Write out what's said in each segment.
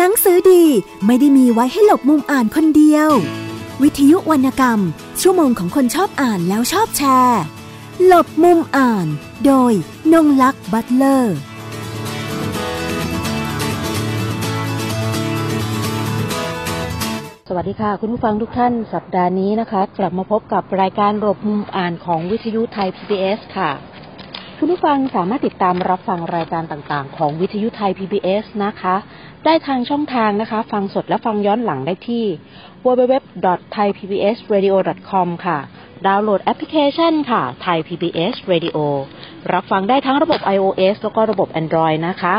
หนังสือดีไม่ได้มีไว้ให้หลบมุมอ่านคนเดียว วิทยุวรรณกรรม ชั่วโมงของคนชอบอ่านแล้วชอบแชร์ หลบมุมอ่าน โดยนงลักษ์บัตเลอร์สวัสดีค่ะ คุณผู้ฟังทุกท่านสัปดาห์นี้นะคะ กลับมาพบกับรายการหลบมุมอ่านของวิทยุไทย PBS ค่ะ คุณผู้ฟังสามารถติดตามรับฟังรายการต่างๆ ของวิทยุไทย PBS นะคะ ได้ทางช่องทางนะคะ ฟังสดและฟังย้อนหลังได้ที่ www.thaipbsradio.com ค่ะ ดาวน์โหลดแอปพลิเคชันค่ะ Thai PBS Radio รับฟังได้ทั้งระบบ iOS แล้วก็ระบบ Android นะคะ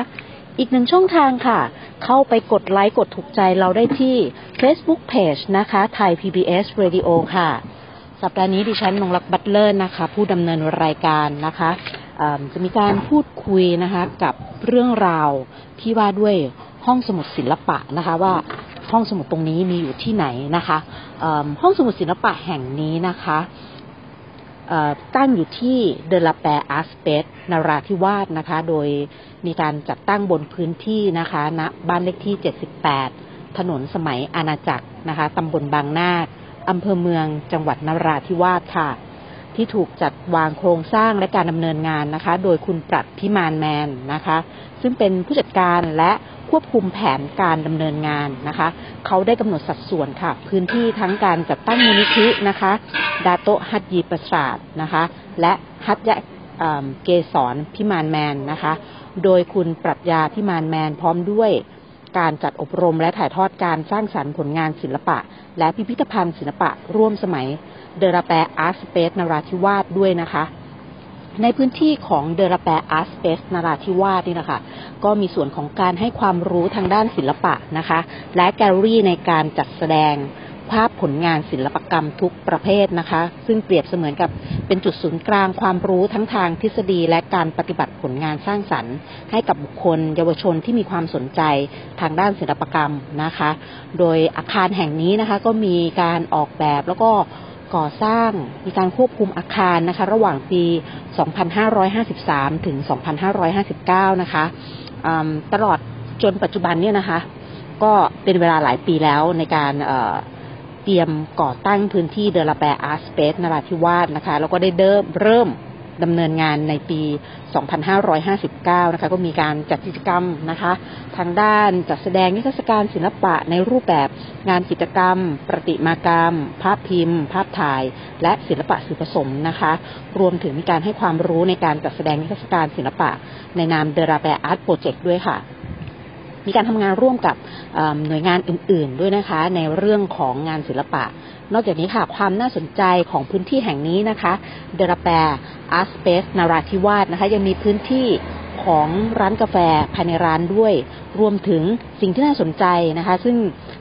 อีกหนึ่งช่องทางค่ะ เข้าไปกดไลค์กดถูกใจเราได้ที่ Facebook Page นะคะ Thai PBS Radio ค่ะ สัปดาห์นี้ดิฉันนงรักบัตเลอร์นะคะ ผู้ดำเนินรายการนะคะ จะมีการพูดคุยนะคะกับเรื่องราวที่ว่าด้วยห้องสมุดศิลปะนะคะว่าห้องสมุดตรงนี้มีอยู่ที่ไหนนะคะห้องสมุดศิลปะแห่งนี้นะคะตั้งอยู่ที่เดลาแป Art Space นราธิวาสนะคะ โดยมีการจัดตั้งบนพื้นที่นะคะณนะบ้านเลขที่ 78 ถนนสมัยอาณาจักรนะคะตำบลบางนาคอำเภอเมืองจังหวัดนราธิวาสค่ะ ที่ถูกจัดวางโครงสร้างและการดำเนินงานนะคะ โดยคุณปรัชญ์ พิมานแมนนะคะ ซึ่งเป็นผู้จัดการและควบคุมแผนการดำเนินงานนะคะ เขาได้กำหนดสัดส่วนค่ะ พื้นที่ทั้งการจัดตั้งมูลนิธินะคะ ดาโตฮัตยีประสาทนะคะ และฮัตยะเกสรพิมานแมนนะคะ โดยคุณปรัชญาพิมานแมนพร้อมด้วย การจัดอบรมและถ่ายทอดการสร้างสรรค์ผลงานศิลปะ และพิพิธภัณฑ์ศิลปะร่วมสมัยเดลาแป Art Space นราธิวาสด้วยนะคะ ในพื้นที่ของเดลาแป Art Space นราธิวาสนี่นะคะ ก็มีส่วนของการให้ความรู้ทางด้านศิลปะนะคะ และแกลเลอรี่ในการจัดแสดง ภาพผลงานศิลปกรรมทุกประเภทนะคะ ซึ่งเปรียบเสมือนกับเป็นจุดศูนย์กลางความรู้ทั้งทางทฤษฎีและการปฏิบัติผลงานสร้างสรรค์ ให้กับบุคคล เยาวชนที่มีความสนใจทางด้านศิลปกรรมนะคะ โดยอาคารแห่งนี้นะคะก็มีการออกแบบแล้วก็ก่อสร้างมีการควบคุมอาคารนะคะ ระหว่างปี 2553 ถึง 2559 นะคะตลอดจนปัจจุบันเนี่ยนะคะ ก็เป็นเวลาหลายปีแล้วในการ ตรียมก่อตั้งพื้นที่เดลาแปร์อาร์สเปซนราธิวาสนะคะ แล้วก็ได้เริ่มเริ่มดำเนินงานในปี 2559 นะคะ ก็มีการจัดกิจกรรมนะคะ ทางด้านจัดแสดงนิทรรศการศิลปะในรูปแบบงานกิจกรรม ประติมากรรม ภาพพิมพ์ ภาพถ่าย และศิลปะสื่อผสมนะคะ รวมถึงมีการให้ความรู้ในการจัดแสดงนิทรรศการศิลปะ ในนามเดราแบอาร์ตโปรเจกต์ด้วยค่ะ มีการทำงานร่วมกับหน่วยงานอื่น ๆ ด้วยนะคะ ในเรื่องของงานศิลปะ นอกจากนี้ค่ะ ความน่าสนใจของพื้นที่แห่งนี้นะคะเดราแปร์อาร์สเปซนาราธิวาสนะคะ ยังมีพื้นที่ของร้านกาแฟภายในร้านด้วย รวมถึงสิ่งที่น่าสนใจนะคะ ซึ่ง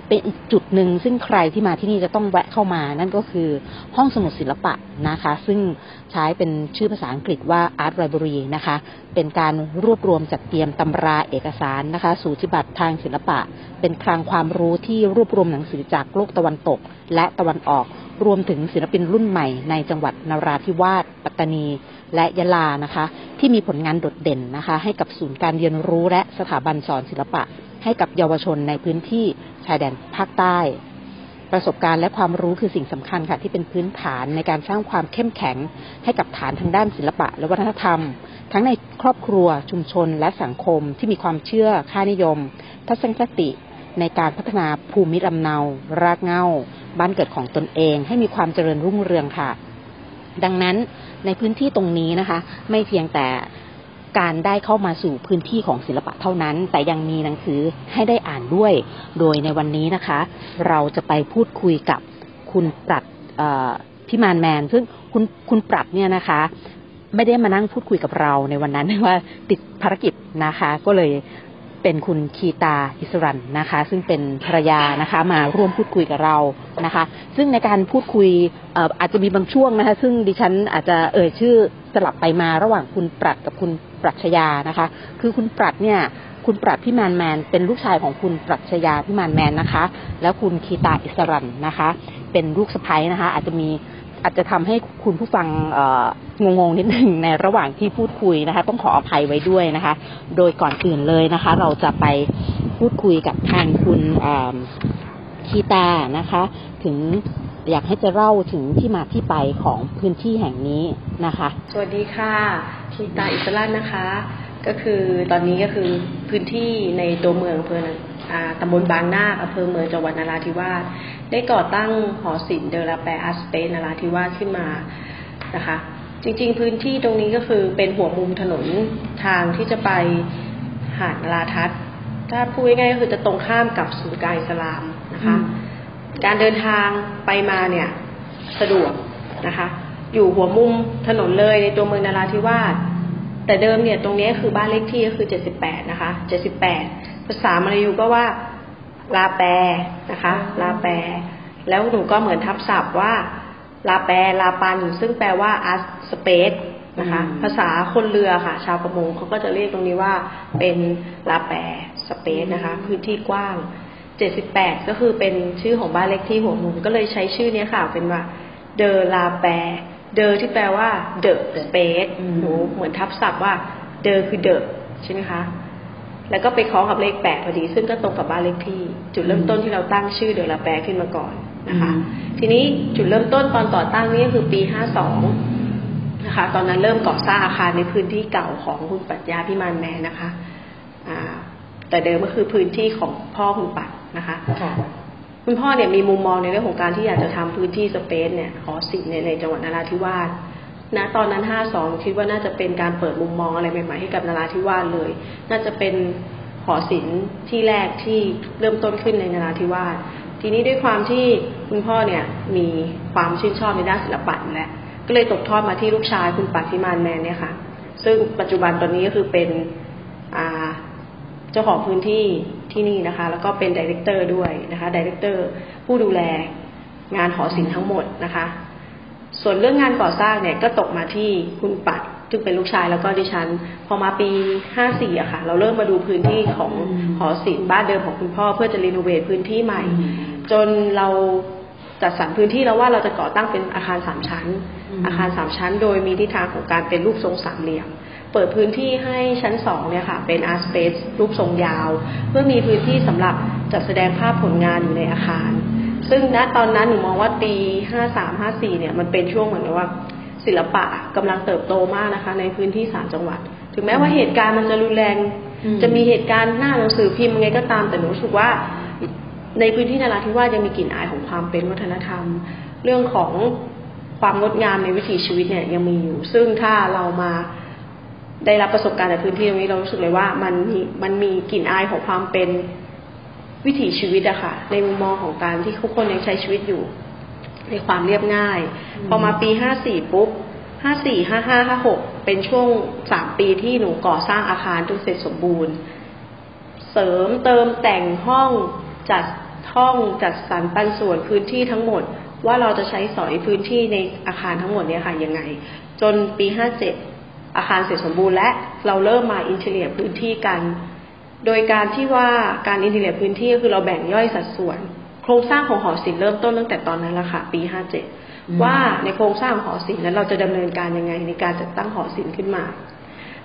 เป็นอีกจุดหนึ่งซึ่งใครที่มาที่นี่จะต้องแวะเข้ามา นั่นก็คือห้องสมุดศิลปะนะคะ ซึ่งใช้เป็นชื่อภาษาอังกฤษว่า Art Library นะคะ เป็นการรวบรวมจัดเตรียมตำราเอกสารนะคะ สูติบัตรทางศิลปะ เป็นคลังความรู้ที่รวบรวมหนังสือจากโลกตะวันตก และตะวันออก รวมถึงศิลปินรุ่นใหม่ในจังหวัดนราธิวาสปัตตานีและยะลานะคะ ที่มีผลงานโดดเด่นนะคะ ให้กับศูนย์การเรียนรู้และสถาบันสอนศิลปะ ให้กับเยาวชนในพื้นที่ชายแดนภาคใต้ ประสบการณ์และความรู้คือสิ่งสำคัญค่ะ ที่เป็นพื้นฐานในการสร้างความเข้มแข็ง ให้กับฐานทางด้านศิลปะ และวัฒนธรรม ทั้งในครอบครัวชุมชนและสังคมที่มีความเชื่อค่านิยม ทัศนคติในการพัฒนาภูมิลำเนา รากเง้า บ้านเกิดของตนเอง ให้มีความเจริญรุ่งเรืองค่ะ ดังนั้นในพื้นที่ตรงนี้นะคะ ไม่เพียงแต่ การได้เข้ามาสู่พื้นที่ของศิลปะเท่านั้น แต่ยังมีหนังสือให้ได้อ่านด้วย โดยในวันนี้นะคะ เราจะไปพูดคุยกับคุณปรัดพิมานแมน ซึ่งคุณคุณปรัดเนี่ยนะคะ ไม่ได้มานั่งพูดคุยกับเราในวันนั้นว่าติดภารกิจนะคะ ก็เลยเป็นคุณคีตาอิสรันนะคะ ซึ่งเป็นภรรยานะคะมาร่วมพูดคุยกับเรานะคะ ซึ่งในการพูดคุยอาจจะมีบางช่วงนะคะ ซึ่งดิฉันอาจจะเอ่ยชื่อสลับไปมาระหว่างคุณปรัดกับคุณ ปรัชญานะคะ คือคุณปรัดเนี่ยคุณปรัดพิมานแมน เป็นลูกชายของคุณปรัชญาพิมานแมนนะคะ แล้วคุณคีตาอิสรันนะคะ เป็นลูกสะพ้ยนะคะ อาจจะมีอาจจะทำให้คุณผู้ฟังงงๆนิดหนึ่งในระหว่างที่พูดคุยนะคะ ต้องขออภัยไว้ด้วยนะคะ โดยก่อนอื่นเลยนะคะ เราจะไปพูดคุยกับทางคุณคีตานะคะ ถึง อยากให้จะเล่าถึงที่มาที่ไปของพื้นที่แห่งนี้นะคะ สวัสดีค่ะคีตาอิสระนะคะ ก็คือตอนนี้ก็คือพื้นที่ในตัวเมืองอำเภอตำบลบางนาคอำเภอเมืองจังหวัดนราธิวาสได้ก่อตั้งหอศิลป์เดลาแปอาร์สเปนนราธิวาสขึ้นมานะคะ จริง ๆ พื้นที่ตรงนี้ก็คือเป็นหัวมุมถนนทางที่จะไปหาดลาทัศถ้าพูดง่ายๆก็คือจะตรงข้ามกับศูนย์การอิสลามนะคะ การเดินทางไปมาเนี่ยสะดวกนะคะ อยู่หัวมุมถนนเลยในตัวเมืองนราธิวาสแต่เดิมเนี่ยตรงนี้คือบ้านเลขที่ก็คือเจ็ดสิบแปดนะคะเจ็ดสิบแปดภาษามลายูก็ว่าลาแปนะคะ ลาแป แล้วหนูก็เหมือนทับศัพท์ว่า ลาแปลาปัน ซึ่งแปลว่าอาร์สเปซนะคะ ภาษาคนเรือค่ะ ชาวประมงเขาก็จะเรียกตรงนี้ว่าเป็นลาแปสเปซนะคะ พื้นที่กว้าง เจ็ดสิบแปดก็คือเป็นชื่อของบ้านเล็กที่หัวมุม ก็เลยใช้ชื่อนี้ค่ะ เป็นว่าเดอลาแปเดอที่แปลว่าเดอะสเปซหนูเหมือนทับศัพท์ว่า เดอคือเดอะใช่ไหมคะ แล้วก็ไปคล้องกับเลขแปดพอดี ซึ่งก็ตรงกับบ้านเลขที่ จุดเริ่มต้นที่เราตั้งชื่อเดอละแปขึ้นมาก่อนนะคะ ทีนี้จุดเริ่มต้นตอนต่อตั้งนี่ก็คือปีห้าสองนะคะ ตอนนั้นเริ่มก่อสร้างอาคารในพื้นที่เก่าของคุณปัญญาพิมานแมนนะคะ อ่า แต่เดิมก็คือพื้นที่ของพ่อคุณปัด นะคะคุณพ่อเนี่ยมีมุมมองในเรื่องของการที่อยากจะทำพื้นที่สเปซเนี่ยหอศิลป์ในจังหวัดนราธิวาสนะตอนนั้นห้าสองคิดว่าน่าจะเป็นการเปิดมุมมองอะไรใหม่ๆให้กับนราธิวาสเลย น่าจะเป็นหอศิลป์ที่แรกที่เริ่มต้นขึ้นในนราธิวาสทีนี้ด้วยความที่คุณพ่อเนี่ยมีความชื่นชอบในด้านศิลปะแหละก็เลยตกทอดมาที่ลูกชายคุณปรัชญ์ พิมานแมนเนี่ยค่ะ ซึ่งปัจจุบันตอนนี้ก็คือเป็น เจ้าของพื้นที่ที่นี่นะคะ แล้วก็เป็น director ด้วยนะคะ director ผู้ดูแลงานหอศิลป์ทั้งหมดนะคะ ส่วนเรื่องงานก่อสร้างเนี่ยก็ตกมาที่คุณปัดซึ่งเป็นลูกชายแล้วก็ดิฉัน พอมาปีห้าสี่อะค่ะ เราเริ่มมาดูพื้นที่ของหอศิลป์บ้านเดิมของคุณพ่อเพื่อจะรีโนเวทพื้นที่ใหม่ จนเราจัดสรรพื้นที่แล้วว่าเราจะก่อตั้งเป็นอาคารสามชั้น อาคารสามชั้น โดยมีทิศทางของการเป็นรูปทรงสามเหลี่ยม เปิดพื้นที่ให้ชั้นสองเนี่ยค่ะเป็นอาร์สเปซรูปทรงยาว เพื่อมีพื้นที่สำหรับจัดแสดงภาพผลงานอยู่ในอาคาร ซึ่งณตอนนั้นหนูมองว่าปีห้าสามห้าสี่เนี่ยมันเป็นช่วงเหมือนกับว่าศิลปะกำลังเติบโตมากนะคะ ในพื้นที่สามจังหวัด ถึงแม้ว่าเหตุการณ์มันจะรุนแรง จะมีเหตุการณ์หน้าหนังสือพิมพ์ไงก็ตามแต่หนูรู้สึกว่าในพื้นที่นาราธิวาสยังมีกลิ่นอายของความเป็นวัฒนธรรม เรื่องของความงดงามในวิถีชีวิตเนี่ยยังมีอยู่ ซึ่งถ้าเรามา ได้รับประสบการณ์ในพื้นที่ตรงนี้เรารู้สึกเลยว่ามันมีมันมีกลิ่นอายของความเป็นวิถีชีวิตอะค่ะ ในมุมมองของการที่ทุกคนยังใช้ชีวิตอยู่ ในความเรียบง่าย พอมาปีห้าสี่ปุ๊บห้าสี่ห้าห้าห้าหกเป็นช่วงสามปีที่หนูก่อสร้างอาคารจนเสร็จสมบูรณ์ เสริมเติมแต่งห้องจัดห้องจัดสรรปันส่วนพื้นที่ทั้งหมด ว่าเราจะใช้สอยพื้นที่ในอาคารทั้งหมดนี้ค่ะยังไง จนปีห้าเจ็ด อาคารเสร็จสมบูรณ์และเราเริ่มมา interior พื้นที่กัน โดยการที่ว่าการ interior พื้นที่ก็คือเราแบ่งย่อยสัดส่วน โครงสร้างของหอศิลป์เริ่มต้นตั้งแต่ตอนนั้นละค่ะปีห้าเจ็ดว่าในโครงสร้างหอศิลป์นั้นเราจะดำเนินการยังไงในการจัดตั้งหอศิลป์ขึ้นมา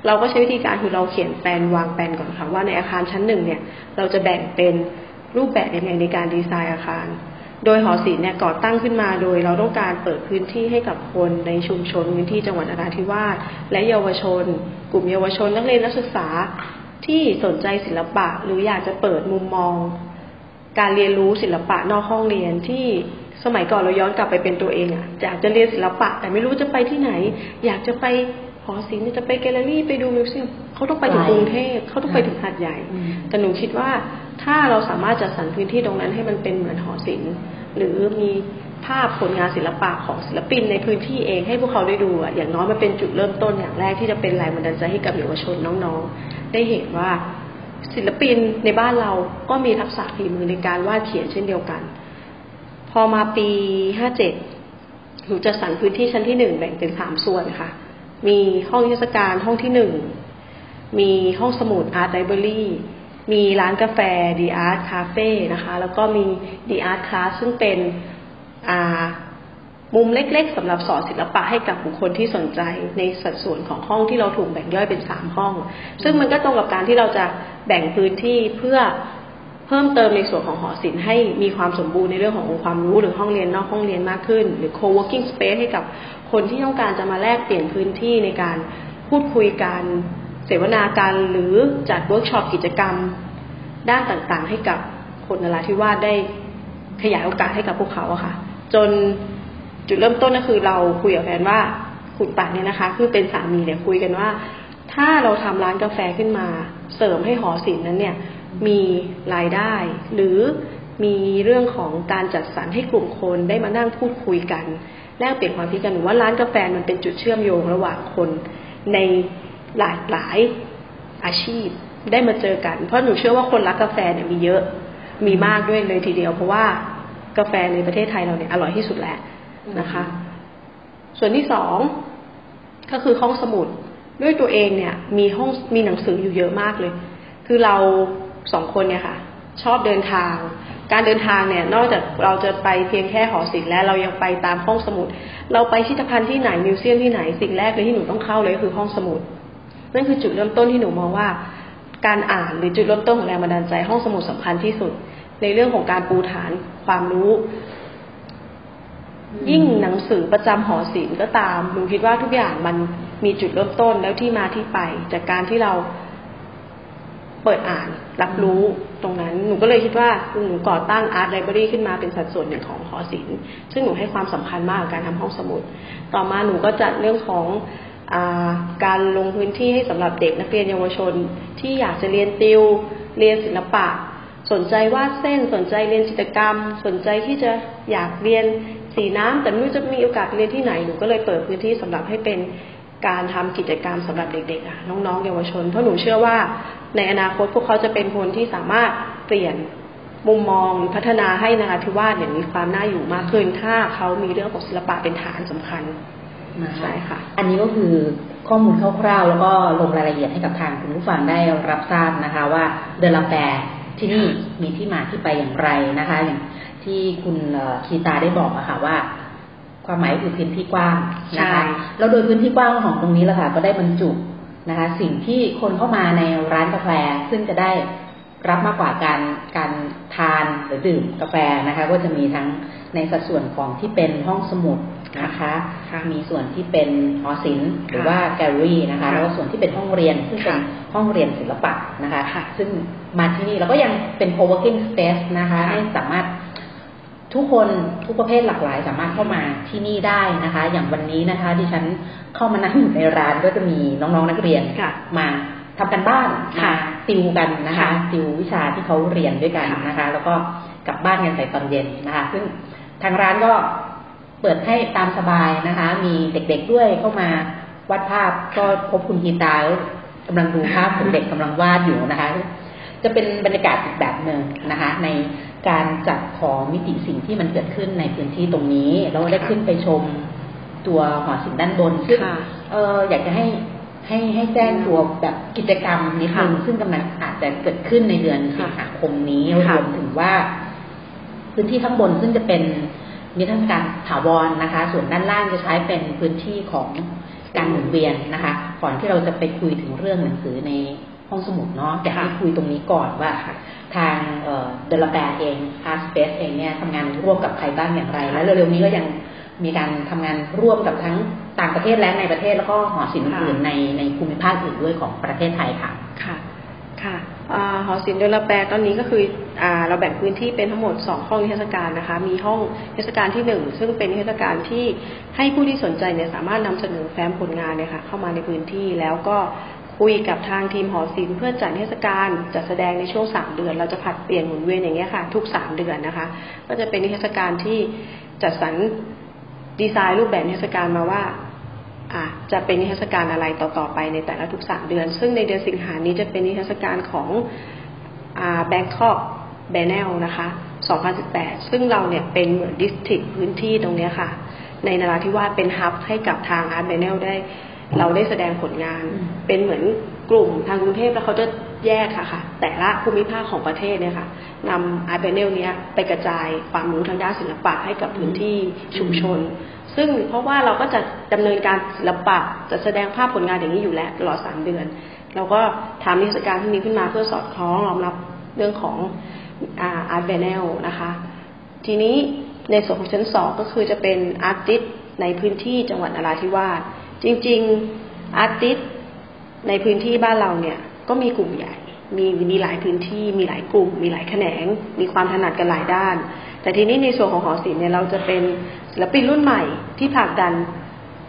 เราก็ใช้วิธีการคือเราเขียนแปลนวางแปลนก่อนค่ะว่าในอาคารชั้นหนึ่งเนี่ยเราจะแบ่งเป็นรูปแบบยังไงในการดีไซน์อาคาร โดยหอศิลป์เนี่ยก่อตั้งขึ้นมาโดย เราต้องการเปิดพื้นที่ให้กับคนในชุมชนพื้นที่จังหวัดนราธิวาสและเยาวชน กลุ่มเยาวชนนักเรียนนักศึกษาที่สนใจศิลปะ หรืออยากจะเปิดมุมมอง การเรียนรู้ศิลปะนอกห้องเรียนที่สมัยก่อนเราย้อนกลับไปเป็นตัวเองอะอยากจะเรียนศิลปะ แต่ไม่รู้จะไปที่ไหน อยากจะไป หอศิลป์จะไปแกลเลอรี่ไปดูมิวเซียมเขาต้องไปถึงกรุงเทพเขาต้องไปถึงหาดใหญ่ แต่หนูคิดว่าถ้าเราสามารถจัดสรรพื้นที่ตรงนั้นให้มันเป็นเหมือนหอศิลป์หรือมีภาพผลงานศิลปะของศิลปินในพื้นที่เองให้พวกเขาได้ดูอะอย่างน้อยมันเป็นจุดเริ่มต้นอย่างแรกที่จะเป็นแรงบันดาลใจให้กับเยาวชนน้องๆ ได้เห็นว่าศิลปินในบ้านเราก็มีทักษะฝีมือในการวาดเขียนเช่นเดียวกัน พอมาปีห้าเจ็ดหนูจะสั่งพื้นที่ชั้นที่หนึ่งแบ่งเป็นสามส่วนค่ะ มีห้องเทศกาลห้องที่หนึ่ง มีห้องสมุด Art Library มีร้านกาแฟ De Art Cafe นะคะ แล้วก็มี De Art Class ซึ่งเป็นมุมเล็กๆสำหรับสอนศิลปะให้กับบุคคลที่สนใจในสัดส่วนของห้องที่เราถูกแบ่งย่อยเป็นสามห้อง ซึ่งมันก็ตรงกับการที่เราจะแบ่งพื้นที่เพื่อ เพิ่มเติมในส่วนของหอศิลป์ให้มีความสมบูรณ์ในเรื่องขององค์ความรู้หรือห้องเรียนนอกห้องเรียนมากขึ้น หรือ co-working space ให้กับคนที่ต้องการจะมาแลกเปลี่ยนพื้นที่ในการพูดคุยกันเสวนาการหรือจัดเวิร์กช็อปกิจกรรม ด้านต่างๆ ให้กับคนนราธิวาสได้ขยายโอกาสให้กับพวกเขาอะค่ะ จนจุดเริ่มต้นก็คือเราคุยกับแฟนว่าคุณปรัชญ์เนี่ยนะคะ คือเป็นสามีเนี่ยคุยกันว่า ถ้าเราทำร้านกาแฟขึ้นมา เสริมให้หอศิลป์นั้นเนี่ย มีรายได้ หรือมีเรื่องของการจัดสรรให้กลุ่มคนได้มานั่งพูดคุยกันแลกเปลี่ยนความคิดกันหรือว่าร้านกาแฟมันเป็นจุดเชื่อมโยงระหว่างคนในหลายหลายอาชีพได้มาเจอกัน เพราะหนูเชื่อว่าคนรักกาแฟเนี่ยมีเยอะมีมากด้วยเลยทีเดียว เพราะว่ากาแฟในประเทศไทยเราเนี่ยอร่อยที่สุดแหละนะคะ ส่วนที่สองก็คือห้องสมุดด้วยตัวเองเนี่ย มีห้องมีหนังสืออยู่เยอะมากเลย คือเรา สองคนเนี่ยค่ะ ชอบเดินทาง การเดินทางเนี่ย นอกจากเราจะไปเพียงแค่หอศิลป์แล้วเรายังไปตามห้องสมุด เราไปชิตภัณฑ์ที่ไหนมิวเซียมที่ไหนสิ่งแรกเลยที่หนูต้องเข้าเลยคือห้องสมุด นั่นคือจุดเริ่มต้นที่หนูมองว่า การอ่านหรือจุดเริ่มต้นของแรงบันดาลใจห้องสมุดสำคัญที่สุด ในเรื่องของการปูฐานความรู้ ยิ่งหนังสือประจำหอศิลป์ก็ตามหนูคิดว่าทุกอย่างมันมีจุดเริ่มต้นแล้วที่มาที่ไป จากการที่เรา เปิดอ่านรับรู้ตรงนั้น หนูก็เลยคิดว่าหนูก่อตั้งอาร์ตไลบรารีขึ้นมาเป็นสัดส่วนหนึ่งของหอศิลป์ซึ่งหนูให้ความสำคัญมากกับการทำห้องสมุด ต่อมาหนูก็จัดเรื่องของอการลงพื้นที่ให้สำหรับเด็กนักเรียนเยาวชน ที่อยากจะเรียนติว เรียนศิลปะ สนใจวาดเส้น สนใจเรียนจิตรกรรม สนใจที่จะอยากเรียนสีน้ำแต่ไม่รู้จะมีโอกาสเรียนที่ไหนหนูก็เลยเปิดพื้นที่สำหรับให้เป็นการทำกิจกรรมสำหรับเด็กๆน้องๆเยาวชน เพราะหนูเชื่อว่า ในอนาคตพวกเขาจะเป็นคนที่สามารถเปลี่ยนมุมมองพัฒนาให้นราธิวาสเนี่ยมีความน่าอยู่มากขึ้น ถ้าเขามีเรื่องของศิลปะเป็นฐานสำคัญใช่ค่ะ อันนี้ก็คือข้อมูลคร่าวๆ แล้วก็ลงรายละเอียดให้กับทางคุณผู้ฟังได้รับทราบนะคะ ว่าเดลาแปรที่นี่มีที่มาที่ไปอย่างไรนะคะอย่างที่คุณคีตาได้บอกอะค่ะว่า ความหมายคือพื้นที่กว้างนะคะแล้วโดยพื้นที่กว้างของตรงนี้แหละค่ะก็ได้บรรจุ นะคะสิ่งที่คนเข้ามาในร้านกาแฟซึ่งจะได้รับมากกว่าการการทานหรือดื่มกาแฟนะคะก็จะมีทั้งในสัดส่วนของที่เป็นห้องสมุดนะคะมีส่วนที่เป็นหอศิลป์หรือว่าแกลเลอรี่นะคะแล้วก็ส่วนที่เป็นห้องเรียนซึ่งเป็นห้องเรียนศิลปะนะคะ ซึ่งมาที่นี่เราก็ยังเป็น co-working space นะคะให้สามารถ ทุกคนทุกประเภทหลากหลายสามารถเข้ามาที่นี่ได้นะคะ อย่างวันนี้นะคะที่ฉันเข้ามานั่งอยู่ในร้านก็จะมีน้องๆนักเรียนมาทำกันบ้านมาติวกันนะคะติววิชาที่เขาเรียนด้วยกันนะคะ แล้วก็กลับบ้านกันใส่ตอนเย็นนะคะ ซึ่งทางร้านก็เปิดให้ตามสบายนะคะ มีเด็กๆด้วยเข้ามาวาดภาพก็พบคุณฮีตากำลังดูภาพของเด็กกำลังวาดอยู่นะคะ จะเป็นบรรยากาศอีกแบบหนึ่งนะคะ ในการจัดของมิติสิ่งที่มันเกิดขึ้นในพื้นที่ตรงนี้เราได้ขึ้นไปชมตัวหอศิลป์ด้านบนซึ่งเอออยากจะให้ให้ให้แจ้งตัวแบบกิจกรรมนิดนึงซึ่งกำลังอาจจะเกิดขึ้นในเดือนสิงหาคมนี้รวมถึงว่า พื้นที่ข้างบนซึ่งจะเป็นนิทรรศการถาวรนะคะ ส่วนด้านล่างจะใช้เป็นพื้นที่ของการหมุนเวียนนะคะ ก่อนที่เราจะไปคุยถึงเรื่องหนังสือใน ห้องสมุดเนาะอยากให้คุยตรงนี้ก่อนว่าทางเดลาแปเอง Art Space เองเนี่ยทำงานร่วมกับใครบ้างอย่างไร แล้วเร็วๆนี้ก็ยังมีการทำงานร่วมกับทั้งต่างประเทศและในประเทศแล้วก็หอศิลป์อื่นในในภูมิภาคอื่นด้วยของประเทศไทยค่ะ ค่ะ ค่ะหอศิลป์เดลาแปตอนนี้ก็คืออเราแบ่งพื้นที่เป็นทั้งหมดสองห้องนิทรรศการนะคะ มีห้องนิทรรศการที่หนึ่งซึ่งเป็นนิทรรศการที่ให้ผู้ที่สนใจเนี่ยสามารถนำเสนอแฟ้มผลงานเนี่ยค่ะเข้ามาในพื้นที่แล้วก็ คุยกับทางทีมหอศิลป์เพื่อจัดเทศกาลจัดแสดงในช่วงสามเดือน เราจะผัดเปลี่ยนหมุนเวียนอย่างเงี้ยค่ะ ทุกสามเดือนนะคะ ก็จะเป็นนิทรรศการที่จัดสรรดีไซน์รูปแบบนิทรรศการมาว่า่ะจะเป็นนิทรรศการอะไรต่อๆไปในแต่ละทุกสามเดือน ซึ่งในเดือนสิงหานี้จะเป็นนิทรรศการของBangkok Biennale นะคะ 2018 ซึ่งเราเนี่ยเป็นเหมือน district พื้นที่ตรงนี้ค่ะ ในนราธิวาสเป็น hub ให้กับทาง Art Biennale ได้ เราได้แสดงผลงาน เป็นเหมือนกลุ่มทางกรุงเทพแล้วเขาจะแยกค่ะค่ะ แต่ละภูมิภาคของประเทศเนี่ยค่ะนำ Art Biennale เนี้ยไปกระจายความรู้ทางด้านศิลปะให้กับพื้นที่ชุมชน ซึ่งเพราะว่าเราก็จะดำเนินการศิลปะจะแสดงภาพผลงานอย่างนี้อยู่แล้วตลอดสามเดือน เราก็ทำนิทรรศการที่นี้ขึ้นมาเพื่อสอดคล้องรองรับเรื่องของอาร์ตแบเนลนะคะ ทีนี้ในส่วนของชั้นสองก็คือจะเป็นอาร์ติสในพื้นที่จังหวัดนราธิวาส จริงๆอาร์ติสในพื้นที่บ้านเราเนี่ย ก็มีกลุ่มใหญ่ มีมีหลายพื้นที่มีหลายกลุ่ม มีหลายแขนง มีความถนัดกันหลายด้าน แต่ทีนี้ในส่วนของหอศิลป์เนี่ยเราจะเป็นศิลปินรุ่นใหม่ที่ผลักดัน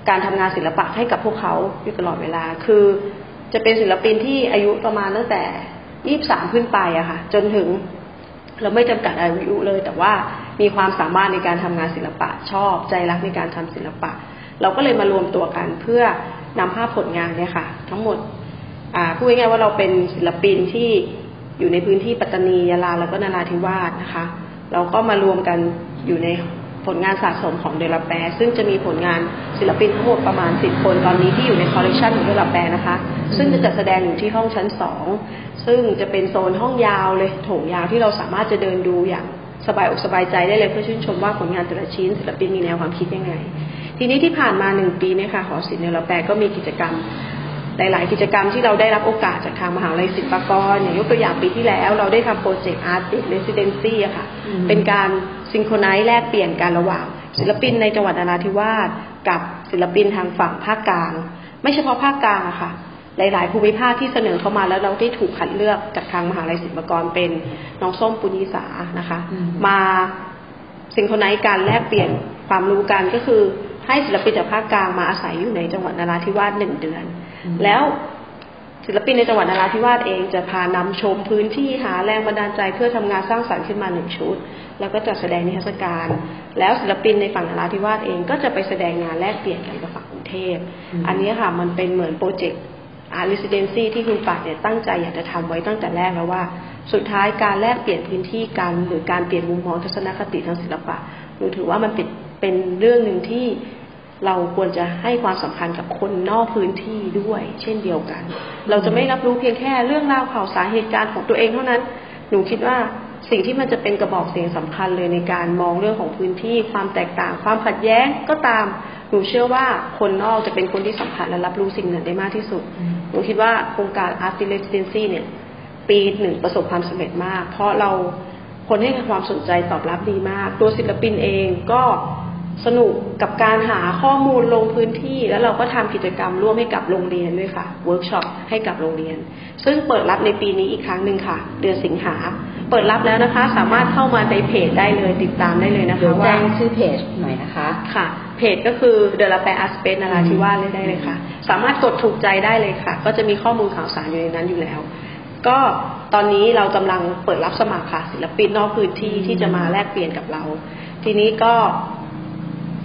การทำงานศิลปะให้กับพวกเขาอยู่ตลอดเวลา คือจะเป็นศิลปินที่อายุประมาณตั้งแต่ยี่สามขึ้นไปอะค่ะ จนถึงเราไม่จำกัดอายุเลย แต่ว่ามีความสามารถในการทำงานศิลปะ ชอบใจรักในการทำศิลปะ เราก็เลยมารวมตัวกันเพื่อนำภาพผลงานเนี่ยค่ะ ทั้งหมดพูดง่ายๆว่าเราเป็นศิลปินที่อยู่ในพื้นที่ปัตตานียาลาแล้วก็นาราธิวาสนะคะ เราก็มารวมกันอยู่ในผลงานสะสมของเดลาแปซึ่งจะมีผลงานศิลปินทั้งหมดประมาณสิบคนตอนนี้ที่อยู่ในคอลเลกชันของเดลาแปนะคะ ซึ่งจะจัดแสดงอยู่ที่ห้องชั้นสองซึ่งจะเป็นโซนห้องยาวเลยโถงยาวที่เราสามารถจะเดินดูอย่างสบายอกสบายใจได้เลยเพื่อชื่นชมว่าผลงานแต่ละชิ้น ศิลปินมีแนวความคิดยังไง ทีนี้ที่ผ่านมาหนึ่งปีเนี่ยค่ะหอศิลป์เดลาแปก็มีกิจกรรมหลาย ๆ กิจกรรมที่เราได้รับโอกาสจากทางมหาวิทยาลัยศิลปากรอย่างยกตัวอย่างปีที่แล้ว เราได้ทำโปรเจกต์ Artist Residency อะค่ะ เป็นการ synchronize แลกเปลี่ยนกันระหว่าง ศิลปินในจังหวัดนราธิวาสกับศิลปินทางฝั่งภาคกลาง ไม่เฉพาะภาคกลางอะค่ะ หลาย ๆ ภูมิภาคที่เสนอเข้ามาแล้วเราได้ถูกคัดเลือกจากทางมหาลัยศิลปากรเป็นน้องส้มปุญิสานะคะ มา synchronize การแลกเปลี่ยนความรู้กันก็คือ ให้ศิลปินจากภาคกลางมาอาศัยอยู่ในจังหวัดนราธิวาสหนึ่งเดือน แล้วศิลปินในจังหวัดนราธิวาสเองจะพานำชมพื้นที่หาแรงบันดาลใจเพื่อทำงานสร้างสรรค์ขึ้นมาหนึ่งชุด แล้วก็จัดแสดงนิทรรศการ แล้วศิลปินในฝั่งนราธิวาสเองก็จะไปแสดงงานแลกเปลี่ยนกันกับฝั่งกรุงเทพ อันนี้ค่ะมันเป็นเหมือนโปรเจกต์ art residency ที่คุณปัดเนี่ยตั้งใจอยากจะทำไว้ตั้งแต่แรกแล้วว่า สุดท้ายการแลกเปลี่ยนพื้นที่กันหรือการเปลี่ยนมุมมองทัศนคติทางศิลปะหนูถือว่ามันเป็น เป็นเรื่องหนึ่งที่เราควรจะให้ความสำคัญกับคนนอกพื้นที่ด้วย เช่นเดียวกัน เราจะไม่รับรู้เพียงแค่เรื่องราวข่าวสารเหตุการณ์ของตัวเองเท่านั้น หนูคิดว่าสิ่งที่มันจะเป็นกระบอกเสียงสำคัญเลยในการมองเรื่องของพื้นที่ ความแตกต่าง ความขัดแย้งก็ตาม หนูเชื่อว่าคนนอกจะเป็นคนที่สัมผัสและรับรู้สิ่งนั้นได้มากที่สุด หนูคิดว่าโครงการ Art Residency เนี่ย ปีหนึ่งประสบความสำเร็จมาก เพราะเราคนให้ความสนใจตอบรับดีมาก ตัวศิลปินเองก็ สนุกกับการหาข้อมูลลงพื้นที่ แล้วเราก็ทำกิจกรรมร่วมให้กับโรงเรียนด้วยค่ะเวิร์กช็อปให้กับโรงเรียน ซึ่งเปิดรับในปีนี้อีกครั้งหนึ่งค่ะ เดือนสิงหา เปิดรับแล้วนะคะ สามารถเข้ามาในเพจได้เลยติดตามได้เลยนะคะว่าแจ้งชื่อเพจหน่อยนะคะค่ะ เพจก็คือเดลแปอาสเปนนาราธิวาสเลยได้เลยค่ะ สามารถกดถูกใจได้เลยค่ะ ก็จะมีข้อมูลข่าวสารอยู่ในนั้นอยู่แล้ว ก็ตอนนี้เรากำลังเปิดรับสมัครค่ะศิลปินนอกพื้นที่ที่จะมาแลกเปลี่ยนกับเรา ทีนี้ก็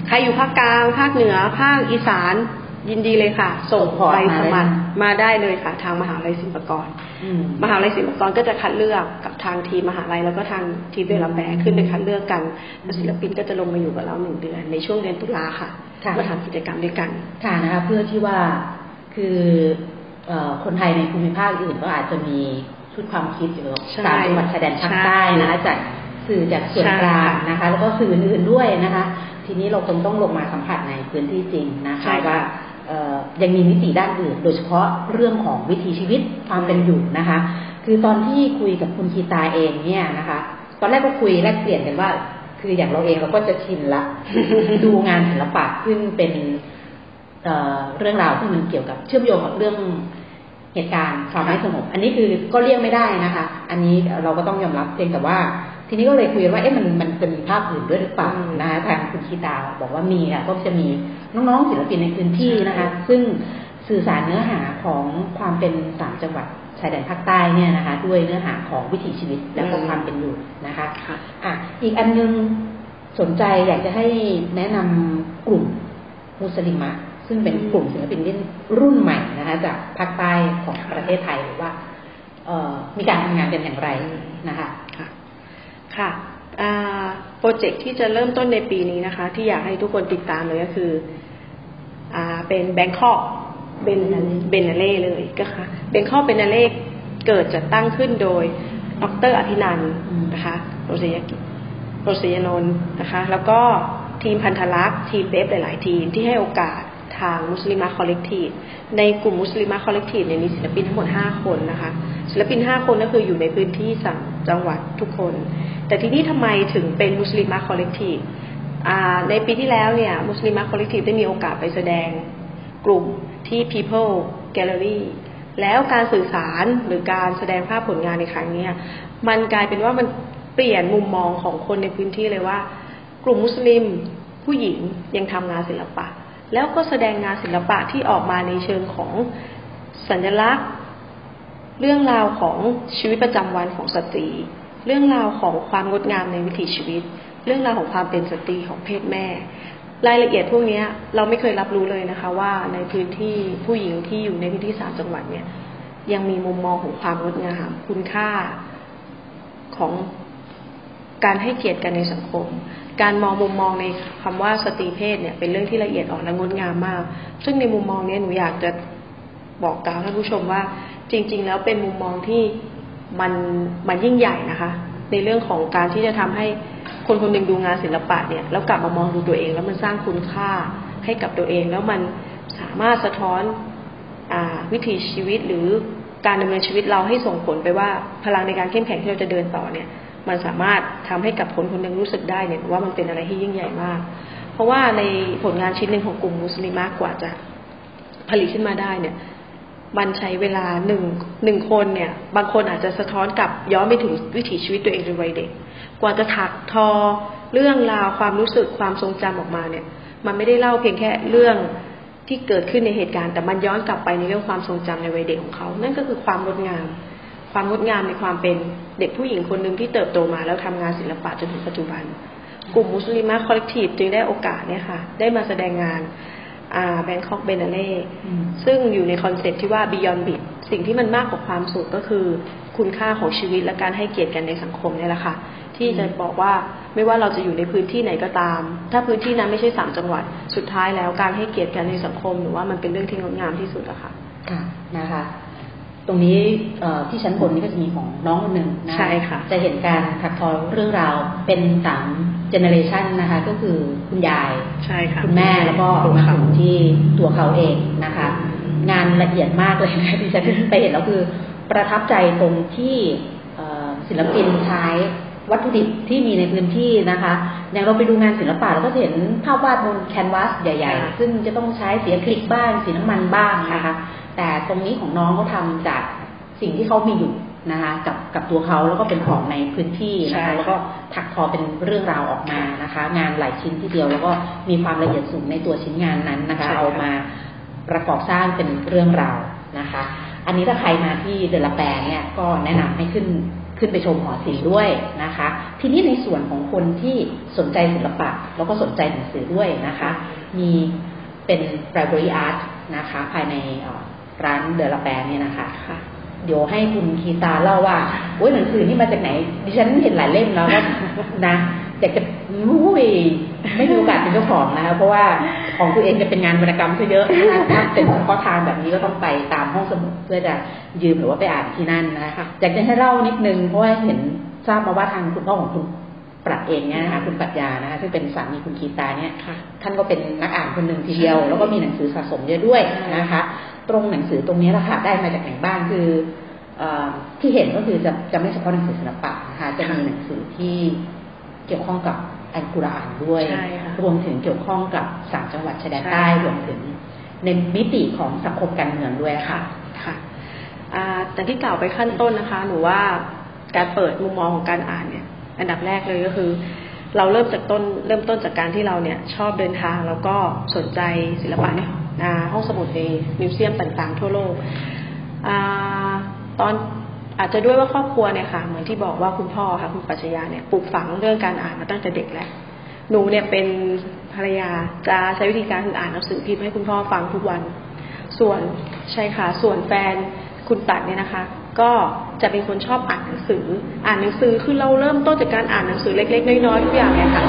ใครอยู่ภาคกลางภาคเหนือภาคอีสานยินดีเลยค่ะ ส่งใบสมัครมาได้เลยค่ะ ทางมหาลัยศิลปากรมหาลัยศิลปากรก็จะคัดเลือกกับทางทีมมหาลัยแล้วก็ทางทีมเดลแบขึ้นไปคัดเลือกกันศิลปินก็จะลงมาอยู่กับเราหนึ่งเดือน ในช่วงเดือนตุลาค่ะมาทำกิจกรรมด้วยกันค่ะนะคะเพื่อที่ว่าคือคนไทยในภูมิภาคอื่นก็อาจจะมีชุดความคิดอยู่ตามจังหวัดชายแดนภาคใต้นะคะจากสื่อจากส่วนกลางนะคะ แล้วก็สื่ออื่นด้วยนะคะ ทีนี้เราคงต้องลงมาสัมผัสในพื้นที่จริงนะคะว่ายังมีมิติด้านอื่น โดยเฉพาะเรื่องของวิถีชีวิตความเป็นอยู่นะคะ คือตอนที่คุยกับคุณคีตาเองเนี่ยนะคะ ตอนแรกก็คุยแลกเปลี่ยนกันว่า คืออย่างเราเองเราก็จะชินละดูงานศิลปะซึ่งเป็นเรื่องราวที่มันเกี่ยวกับเชื่อมโยงกับเรื่องเหตุการณ์ความไม่สงบอันนี้คือก็เลี่ยงไม่ได้นะคะ อันนี้เราก็ต้องยอมรับเพียงแต่ว่า ทีนี้ก็เลยคุยว่าเอ๊ะมันมันจะมีภาพอื่นด้วยหรือเปล่านะคะทางคุณชีตาบอกว่ามีค่ะก็จะมีน้องๆศิลปินในพื้นที่นะคะ ซึ่งสื่อสารเนื้อหาของความเป็นสามจังหวัดชายแดนภาคใต้เนี่ยนะคะ ด้วยเนื้อหาของวิถีชีวิตและก็ความเป็นอยู่นะคะอะอีกอันนึงสนใจอยากจะให้แนะนำกลุ่มมุสลิมะซึ่งเป็นกลุ่มศิลปินรุ่นใหม่นะคะ จากภาคใต้ของประเทศไทยหรือว่ามีการทำงานกันอย่างไรนะคะ ค่ะโปรเจกต์ที่จะเริ่มต้นในปีนี้นะคะ ที่อยากให้ทุกคนติดตามเลยก็คือเออเป็น Bangkok Bien- Biennale เลยก็ค่ะ Bangkok Biennale เกิดจัดตั้งขึ้นโดยดร.อภินันท์นะคะโปษยา โปษยานนท์นะคะ แล้วก็ทีมพันธลักษ์ทีม BAB หลาย ๆ ทีมที่ให้โอกาส ทาง Muslimah Collectiveในกลุ่ม Muslimah Collective เนี่ยมีศิลปินทั้งหมด 5 คนนะคะ ศิลปินห้าคนก็คืออยู่ในพื้นที่สามจังหวัดทุกคน แต่ทีนี้ทำไมถึงเป็น Muslimah Collective ในปีที่แล้วเนี่ย Muslimah Collective ได้มีโอกาสไปแสดงกลุ่มที่ People Gallery แล้วการสื่อสารหรือการแสดงภาพผลงานในครั้งนี้มันกลายเป็นว่ามันเปลี่ยนมุมมองของคนในพื้นที่เลยว่า กลุ่มมุสลิมผู้หญิงยังทำงานศิลปะ แล้วก็แสดงงานศิลปะที่ออกมาในเชิงของสัญลักษณ์ เรื่องราวของชีวิตประจำวันของสตรี เรื่องราวของความงดงามในวิถีชีวิต เรื่องราวของความเป็นสตรีของเพศแม่ รายละเอียดพวกนี้เราไม่เคยรับรู้เลยนะคะ ว่าในพื้นที่ผู้หญิงที่อยู่ในพื้นที่สามจังหวัดเนี่ยยังมีมุมมองของความงดงามคุณค่าของ การให้เกียรติกันในสังคม การมองมุมมองในคำว่าสตรีเพศเนี่ยเป็นเรื่องที่ละเอียดอ่อนและงดงามมาก ซึ่งในมุมมองนี้หนูอยากจะบอกกล่าวท่านผู้ชมว่า จริง ๆ แล้วเป็นมุมมองที่มันมันยิ่งใหญ่นะคะ ในเรื่องของการที่จะทำให้คนคนหนึ่งดูงานศิลปะเนี่ยแล้วกลับมามองดูตัวเอง แล้วมันสร้างคุณค่าให้กับตัวเอง แล้วมันสามารถสะท้อนอวิถีชีวิตหรือการดำเนินชีวิตเราให้ส่งผลไปว่าพลังในการเข้มแข็งที่เราจะเดินต่อเนี่ย มันสามารถทำให้กับคนคนหนึ่งรู้สึกได้เนี่ยว่ามันเป็นอะไรที่ยิ่งใหญ่มาก เพราะว่าในผลงานชิ้นหนึ่งของกลุ่มมุสลิมากกว่าจะผลิตขึ้นมาได้เนี่ย มันใช้เวลาหนึ่งหนึ่งคนเนี่ย บางคนอาจจะสะท้อนกลับย้อนไปถึงวิถีชีวิตตัวเองในวัยเด็ก กว่าจะถักทอเรื่องราวความรู้สึกความทรงจำออกมาเนี่ย มันไม่ได้เล่าเพียงแค่เรื่องที่เกิดขึ้นในเหตุการณ์ แต่มันย้อนกลับไปในเรื่องความทรงจำในวัยเด็กของเขา นั่นก็คือความงดงาม ความงดงามในความเป็นเด็กผู้หญิงคนหนึ่งที่เติบโตมาแล้วทำงานศิลปะจนถึงปัจจุบัน กลุ่ม Muslimah Collective จึงได้โอกาสเนี่ยค่ะ ได้มาแสดงงาน Bangkok Biennale ซึ่งอยู่ในคอนเซ็ปต์ที่ว่า Beyond Bliss สิ่งที่มันมากกว่าความสุขก็คือ คุณค่าของชีวิตและการให้เกียรติกันในสังคมนี่แหละค่ะ ที่จะบอกว่าไม่ว่าเราจะอยู่ในพื้นที่ไหนก็ตาม ถ้าพื้นที่นั้นไม่ใช่สามจังหวัด สุดท้ายแล้วการให้เกียรติกันในสังคมหรือว่ามันเป็นเรื่องที่งดงามที่สุดอะค่ะ ค่ะนะคะ ตรงนี้ที่ชั้นบนนี่ก็จะมีของน้องคนหนึ่งนะใช่ค่ะ จะเห็นการถักทอเรื่องราวเป็นสามเจเนเรชันนะคะ ก็คือคุณยายใช่ค่ะคุณแม่แล้วก็มาถึงที่ตัวเขาเองนะคะ งานละเอียดมากเลยนะที่ฉันไปเห็นแล้วคือประทับใจตรงที่ศิลปินใช้วัตถุดิบที่มีในพื้นที่นะคะ อย่างเราไปดูงานศิลปะเราก็จะเห็นภาพวาดบนแคนวาสใหญ่ ๆ ซึ่งจะต้องใช้สีคลิกบ้างสีน้ำมันบ้างนะคะ แต่ตรงนี้ของน้องเขาทาจากสิ่งที่เขามีอยู่นะคะกับกับตัวเขาแล้วก็เป็นของในพื้นที่นะคะแล้วก็ถักทอเป็นเรื่องราวออกมานะคะ งานหลายชิ้นทีเดียว แล้วก็มีความละเอียดสูงในตัวชิ้นงานนั้นนะคะ เอามาประกอบสร้างเป็นเรื่องราวนะคะ อันนี้ถ้าใครมาที่เดลแปรเนี่ยก็แนะนำให้ขึ้นขึ้นไปชมหอศิลป์ด้วยนะคะ ทีนี้ในส่วนของคนที่สนใจศิลปะ แล้วก็สนใจหนังสือด้วยนะคะ มีเป็น library art นะคะ ภายใน ร้านเดลแปรเนี่ยนะคะคะเดี๋ยวให้คุณคีตาเล่าว่าโอ้ยหนังสือนี่มาจากไหน ดิฉันเห็นหลายเล่มแล้วก็นะอยากจะอุ้ยไม่มีโอกาสเป็นเจ้าของนะคะเพราะว่าของตัวเองจะเป็นงานวรรณกรรมซะเยอะนะคะถ้าเป็นเฉพาะทางแบบนี้ก็ต้องไปตามห้องสมุดเพื่อจะยืมหรือว่าไปอ่านที่นั่นนะคะอยากจะให้เล่านิดนึงเพราะว่าเห็นทราบมาว่าทางคุณพ่อของคุณปรัดเองเนี่ยนะคะคุณปรัชญานะคะซึ่งเป็นสามีคุณคีตาเนี่ยท่านก็เป็นนักอ่านคนหนึ่งทีเดียว แล้วก็มีหนังสือสะสมเยอะด้วยนะคะ ตรงหนังสือตรงนี้แหละค่ะได้มาจากไหนบ้างคือที่เห็นก็คือจะจะไม่เฉพาะหนังสือศิลปะนะคะจะมีหนังสือที่เกี่ยวข้องกับอัลกุรอานด้วยรวมถึงเกี่ยวข้องกับสามจังหวัดชายแดนใต้รวมถึงในมิติของสังคมการเมืองด้วยค่ะค่ะแต่ที่กล่าวไปขั้นต้นนะคะ หนูว่าการเปิดมุมมองของการอ่านเนี่ย อันดับแรกเลยก็คือ เราเริ่มจากต้นเริ่มต้นจากการที่เราเนี่ย ชอบเดินทางแล้วก็สนใจศิลปะเนี่ย ห้องสมุดในมิวเซียมต่างๆ ทั่วโลกตอนอาจจะด้วยว่าครอบครัวเนี่ยค่ะเหมือนที่บอกว่าคุณพ่อค่ะคุณปัชญาเนี่ยปลูกฝังเรื่องการอ่านมาตั้งแต่เด็กแล้วหนูเนี่ยเป็นภรรยาจะใช้วิธีการอ่านหนังสือพิมพ์ให้คุณพ่อฟังทุกวัน ส่วนใช่ค่ะส่วนแฟนคุณตัดเนี่ยนะคะ ก็จะเป็นคนชอบอ่านหนังสือ อ่านหนังสือคือเราเริ่มต้นจากการอ่านหนังสือเล็ก ๆ น้อยๆทุกอย่างเนี่ยค่ะ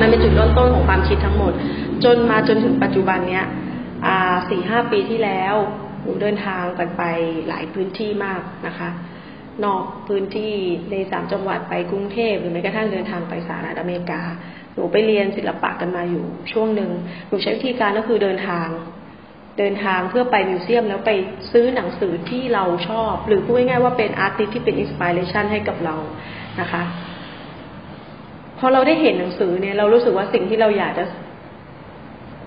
มันเป็นจุดเริ่มต้นของความคิดทั้งหมด จนมาจนถึงปัจจุบันเนี้ย สี่ห้าปีที่แล้วหนูเดินทางกันไปหลายพื้นที่มากนะคะ นอกพื้นที่ในสามจังหวัดไปกรุงเทพหรือแม้กระทั่งเดินทางไปสหรัฐอเมริกา หนูไปเรียนศิลปะกันมาอยู่ช่วงหนึ่งหนูใช้วิธีการก็คือเดินทาง เดินทางเพื่อไป museum แล้วไปซื้อหนังสือที่เราชอบ หรือพูดง่ายๆว่าเป็น artist ที่เป็น inspiration ให้กับเรานะคะพอเราได้เห็นหนังสือเนี่ยเรารู้สึกว่าสิ่งที่เราอยากจะ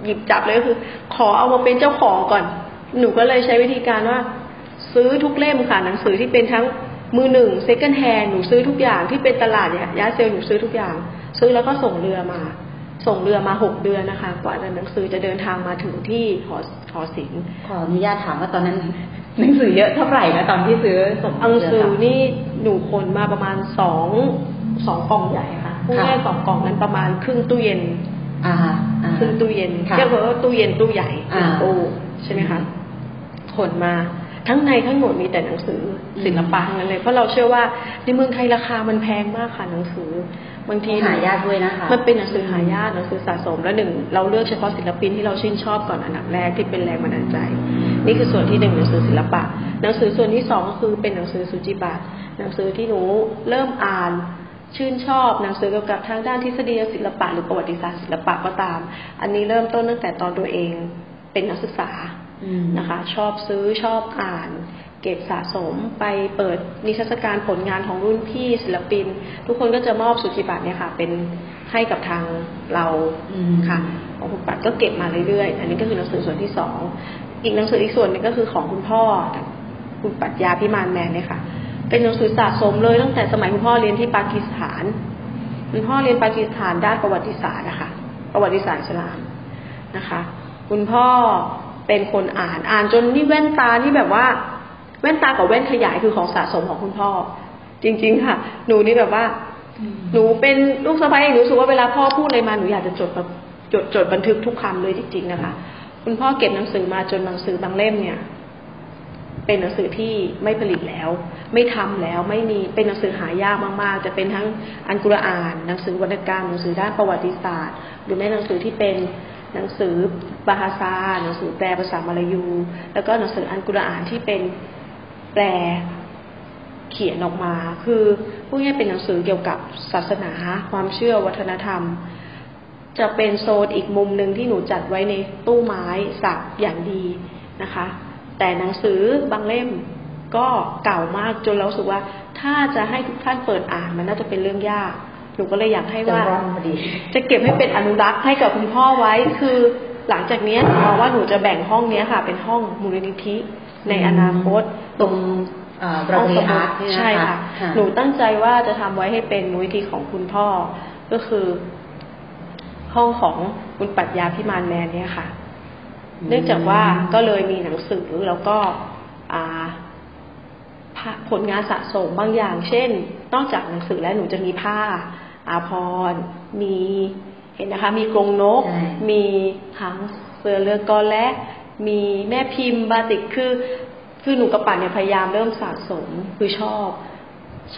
หยิบจับเลยก็คือ ขอเอามาเป็นเจ้าของก่อน หนูก็เลยใช้วิธีการว่า ซื้อทุกเล่มค่ะ หนังสือที่เป็นทั้งมือหนึ่งเซ็กันแฮนหนูซื้อทุกอย่างที่เป็นตลาดเนี่ยยาเซลหนูซื้อทุกอย่าง ซื้อแล้วก็ส่งเรือมา ส่งเรือมาหกเดือนนะคะ กว่าหนังสือจะเดินทางมาถึงที่หอหอศิลป์ขออนุญาตถามว่าตอนนั้นหนังสือเยอะเท่าไหร่นะตอนที่ซื้อส่งหนังสือเรืนี่หนูคนมาประมาณสองสองกล่องใหญ่ค่ะพูดง่ายๆสองกล่องนั้นประมาณครึ่งตู้เย็น อ่าฮะอ่าครึ่งตู้เย็นค่ะเรียกว่าตู้เย็นตู้ใหญ่อ่าตู้ใช่ไหมคะขนมาทั้งในทั้งหมดมีแต่หนังสือศิลปะทั้งนั้นเลยเพราะเราเชื่อว่าในเมืองไทยราคามันแพงมากค่ะหนังสือบางทีหายากด้วยนะคะมันเป็นหนังสือหายากหนังสือสะสมแล้วหนึ่งเราเลือกเฉพาะศิลปินที่เราชื่นชอบก่อนอันดับแรกที่เป็นแรงบันดาลใจ นี่คือส่วนที่หนึ่งหนังสือศิลปะ หนังสือส่วนที่สองก็คือเป็นหนังสือสุจิบัตรหนังสือที่หนูเริ่มอ่าน ชื่นชอบหนังสือเกี่ยวกับทางด้านทฤษฎีศิลปะหรือประวัติศาสตร์ศิลปะก็ตาม อันนี้เริ่มต้นตั้งแต่ตอนตัวเองเป็นนักศึกษาอืมนะคะ ชอบซื้อชอบอ่าน เก็บสะสมไปเปิดนิทรรศการผลงานของรุ่นพี่ศิลปิน ทุกคนก็จะมอบสุจิบัตรเนี่ยค่ะ เป็นให้กับทางเราอืมค่ะของคุณปัดก็เก็บมาเรื่อยๆ อันนี้ก็คือหนังสือส่วนที่สองอีกหนังสืออีกส่วนหนึงก็คือของคุณพ่อคุณปรัชญาพิมานแมนเนี่ยค่ะ เป็นหนังสือสะสมเลยตั้งแต่สมัยคุณพ่อเรียนที่ปากีสถานคุณพ่อเรียนปากีสถานด้านประวัติศาสตร์นะคะประวัติศาสตร์อิสลามนะคะ คุณพ่อเป็นคนอ่านอ่านจนนี่แว่นตานี่แบบว่า แว่นตากับแว่นขยายคือของสะสมของคุณพ่อ จริง ๆ ค่ะ หนูนี่แบบว่า หนูเป็นลูกสะใภ้หนูรู้สึกว่าเวลาพ่อพูดอะไรมาหนูอยากจะจดแบบจดจดบันทึกทุกคำเลยจริงๆนะคะ คุณพ่อเก็บหนังสือมาจนหนังสือบางเล่มเนี่ย เป็นหนังสือที่ไม่ผลิตแล้ว ไม่ทำแล้วไม่มีเป็นหนังสือหายากมากๆ จะเป็นทั้งอันกุรอาน หนังสือวรรณกรรมหนังสือด้านประวัติศาสตร์ หรือแม้หนังสือที่เป็นหนังสือบาฮาซาหนังสือแปลภาษามลายู แล้วก็หนังสืออันกุรอานที่เป็นแปลเขียนออกมา คือพูดง่ายๆเป็นหนังสือเกี่ยวกับศาสนา ความเชื่อวัฒนธรรม จะเป็นโซนอีกมุมหนึ่งที่หนูจัดไว้ในตู้ไม้สักอย่างดีนะคะ แต่หนังสือบางเล่มก็เก่ามากจนเรารู้สึกว่า ถ้าจะให้ทุกท่านเปิดอ่านมันน่าจะเป็นเรื่องยากหนูก็เลยอยากให้จะว่าร่อนพอดีจะเก็บให้เป็นอนุรักษ์ให้กับคุณพ่อไว้คือหลังจากเนี้ยหนูมองว่าหนูจะแบ่งห้องเนี้ยค่ะ เป็นห้องมูลนิธิ ในอนาคตตรงบราห้องวีสมุอาดร์ตเนี่ยนใช่ค่ะค่ะ หนูตั้งใจว่าจะทำไว้ให้เป็นมูลนิธิของคุณพ่อ ก็คือ ห้องของคุณปรัชญาพิมานแมนเนี่ยค่ะ เนื่องจากว่าก็เลยมีหนังสือแล้วก็อ่าภาผลงานสะสมบางอย่าง เช่น นอกจากหนังสือแล้วหนูจะมีผ้า อาพรณ์มีเห็นนะคะ มีกรงนกใช่มีหางเสือเรือกอและมีแม่พิมพ์บาติกคือ คือหนูกับป่านเนี่ยพยายามเริ่มสะสมคือชอบ